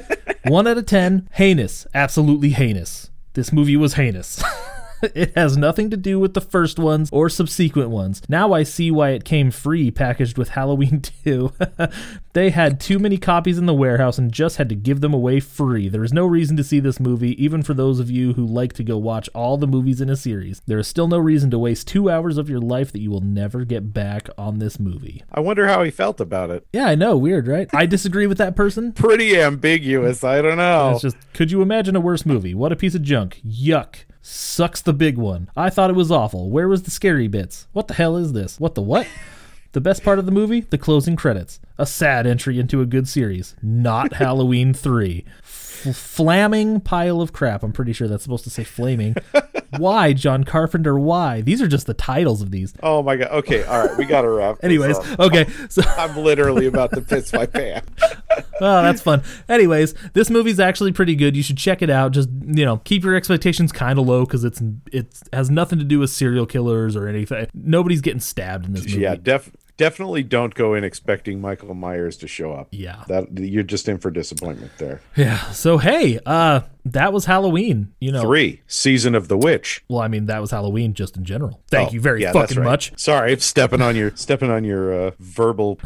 1 out of 10, heinous, absolutely heinous. This movie was heinous. it has nothing to do with the first ones or subsequent ones. Now I see why it came free packaged with Halloween 2. they had too many copies in the warehouse and just had to give them away free. There is no reason to see this movie, even for those of you who like to go watch all the movies in a series. There is still no reason to waste two hours of your life that you will never get back on this movie. I wonder how he felt about it. Yeah, I know, weird, right? I disagree with that person. Pretty ambiguous. I don't know. It's just, could you imagine a worse movie? What a piece of junk. Yuck. Sucks the big one. I thought it was awful. Where was the scary bits? What the hell is this? What the what? The best part of the movie? The closing credits. A sad entry into a good series. Not Halloween 3. F- flamming pile of crap. I'm pretty sure that's supposed to say flaming. why, John Carpenter? Why? These are just the titles of these. Oh my god. Okay, all right, we got to wrap. Anyways, up. okay. So I'm literally about to piss my pants. Oh, that's fun. Anyways, this movie's actually pretty good. You should check it out. Just you know, keep your expectations kind of low because it's it has nothing to do with serial killers or anything. Nobody's getting stabbed in this movie. Yeah, def definitely don't go in expecting Michael Myers to show up. Yeah. That you're just in for disappointment there. Yeah. So hey, uh, that was Halloween. You know, Three, Season of the Witch. well, I mean, that was Halloween just in general. Thank Oh, you very yeah, fucking right. much. Sorry, stepping on your stepping on your uh, verbal.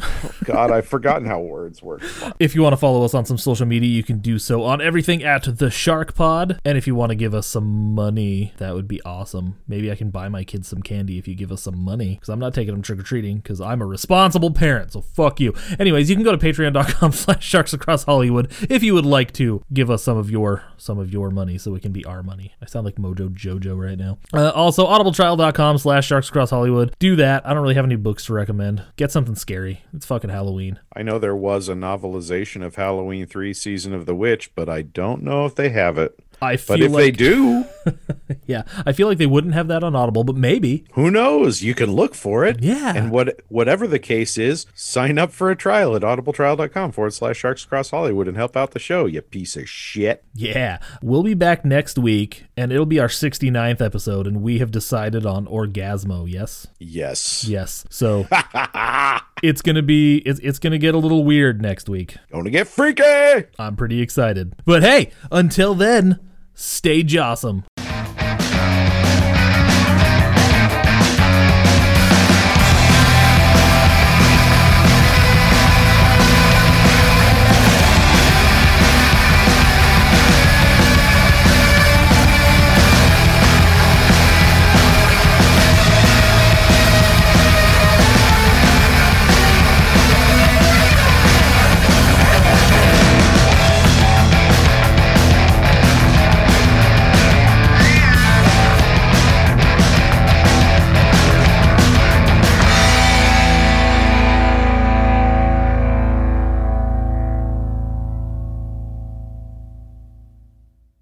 God, I've forgotten how words work. If you want to follow us on some social media, you can do so on everything at the Shark Pod. And if you want to give us some money, that would be awesome. Maybe I can buy my kids some candy if you give us some money. Because I'm not taking them trick or treating because I'm a responsible parent. So fuck you. Anyways, you can go to patreon.com slash sharks across Hollywood if you would like to give us some of your some of your money so it can be our money. I sound like Mojo Jojo right now. Uh, also, audibletrial.com slash sharks across Hollywood. Do that. I don't really have any books to recommend. Get something scary. It's fucking Halloween. I know there was a novelization of Halloween Three: Season of the Witch, but I don't know if they have it. I feel But if they do, Yeah, I feel like they wouldn't have that on Audible, but maybe. who knows? You can look for it. Yeah. And what whatever the case is, sign up for a trial at audibletrial.com forward slash sharks across Hollywood and help out the show, you piece of shit. Yeah. We'll be back next week, and it'll be our 69th episode, and we have decided on Orgasmo, yes? Yes. Yes. So it's going to be, it's, it's going to get a little weird next week. Gonna get freaky. I'm pretty excited. But hey, until then, stay jawsome.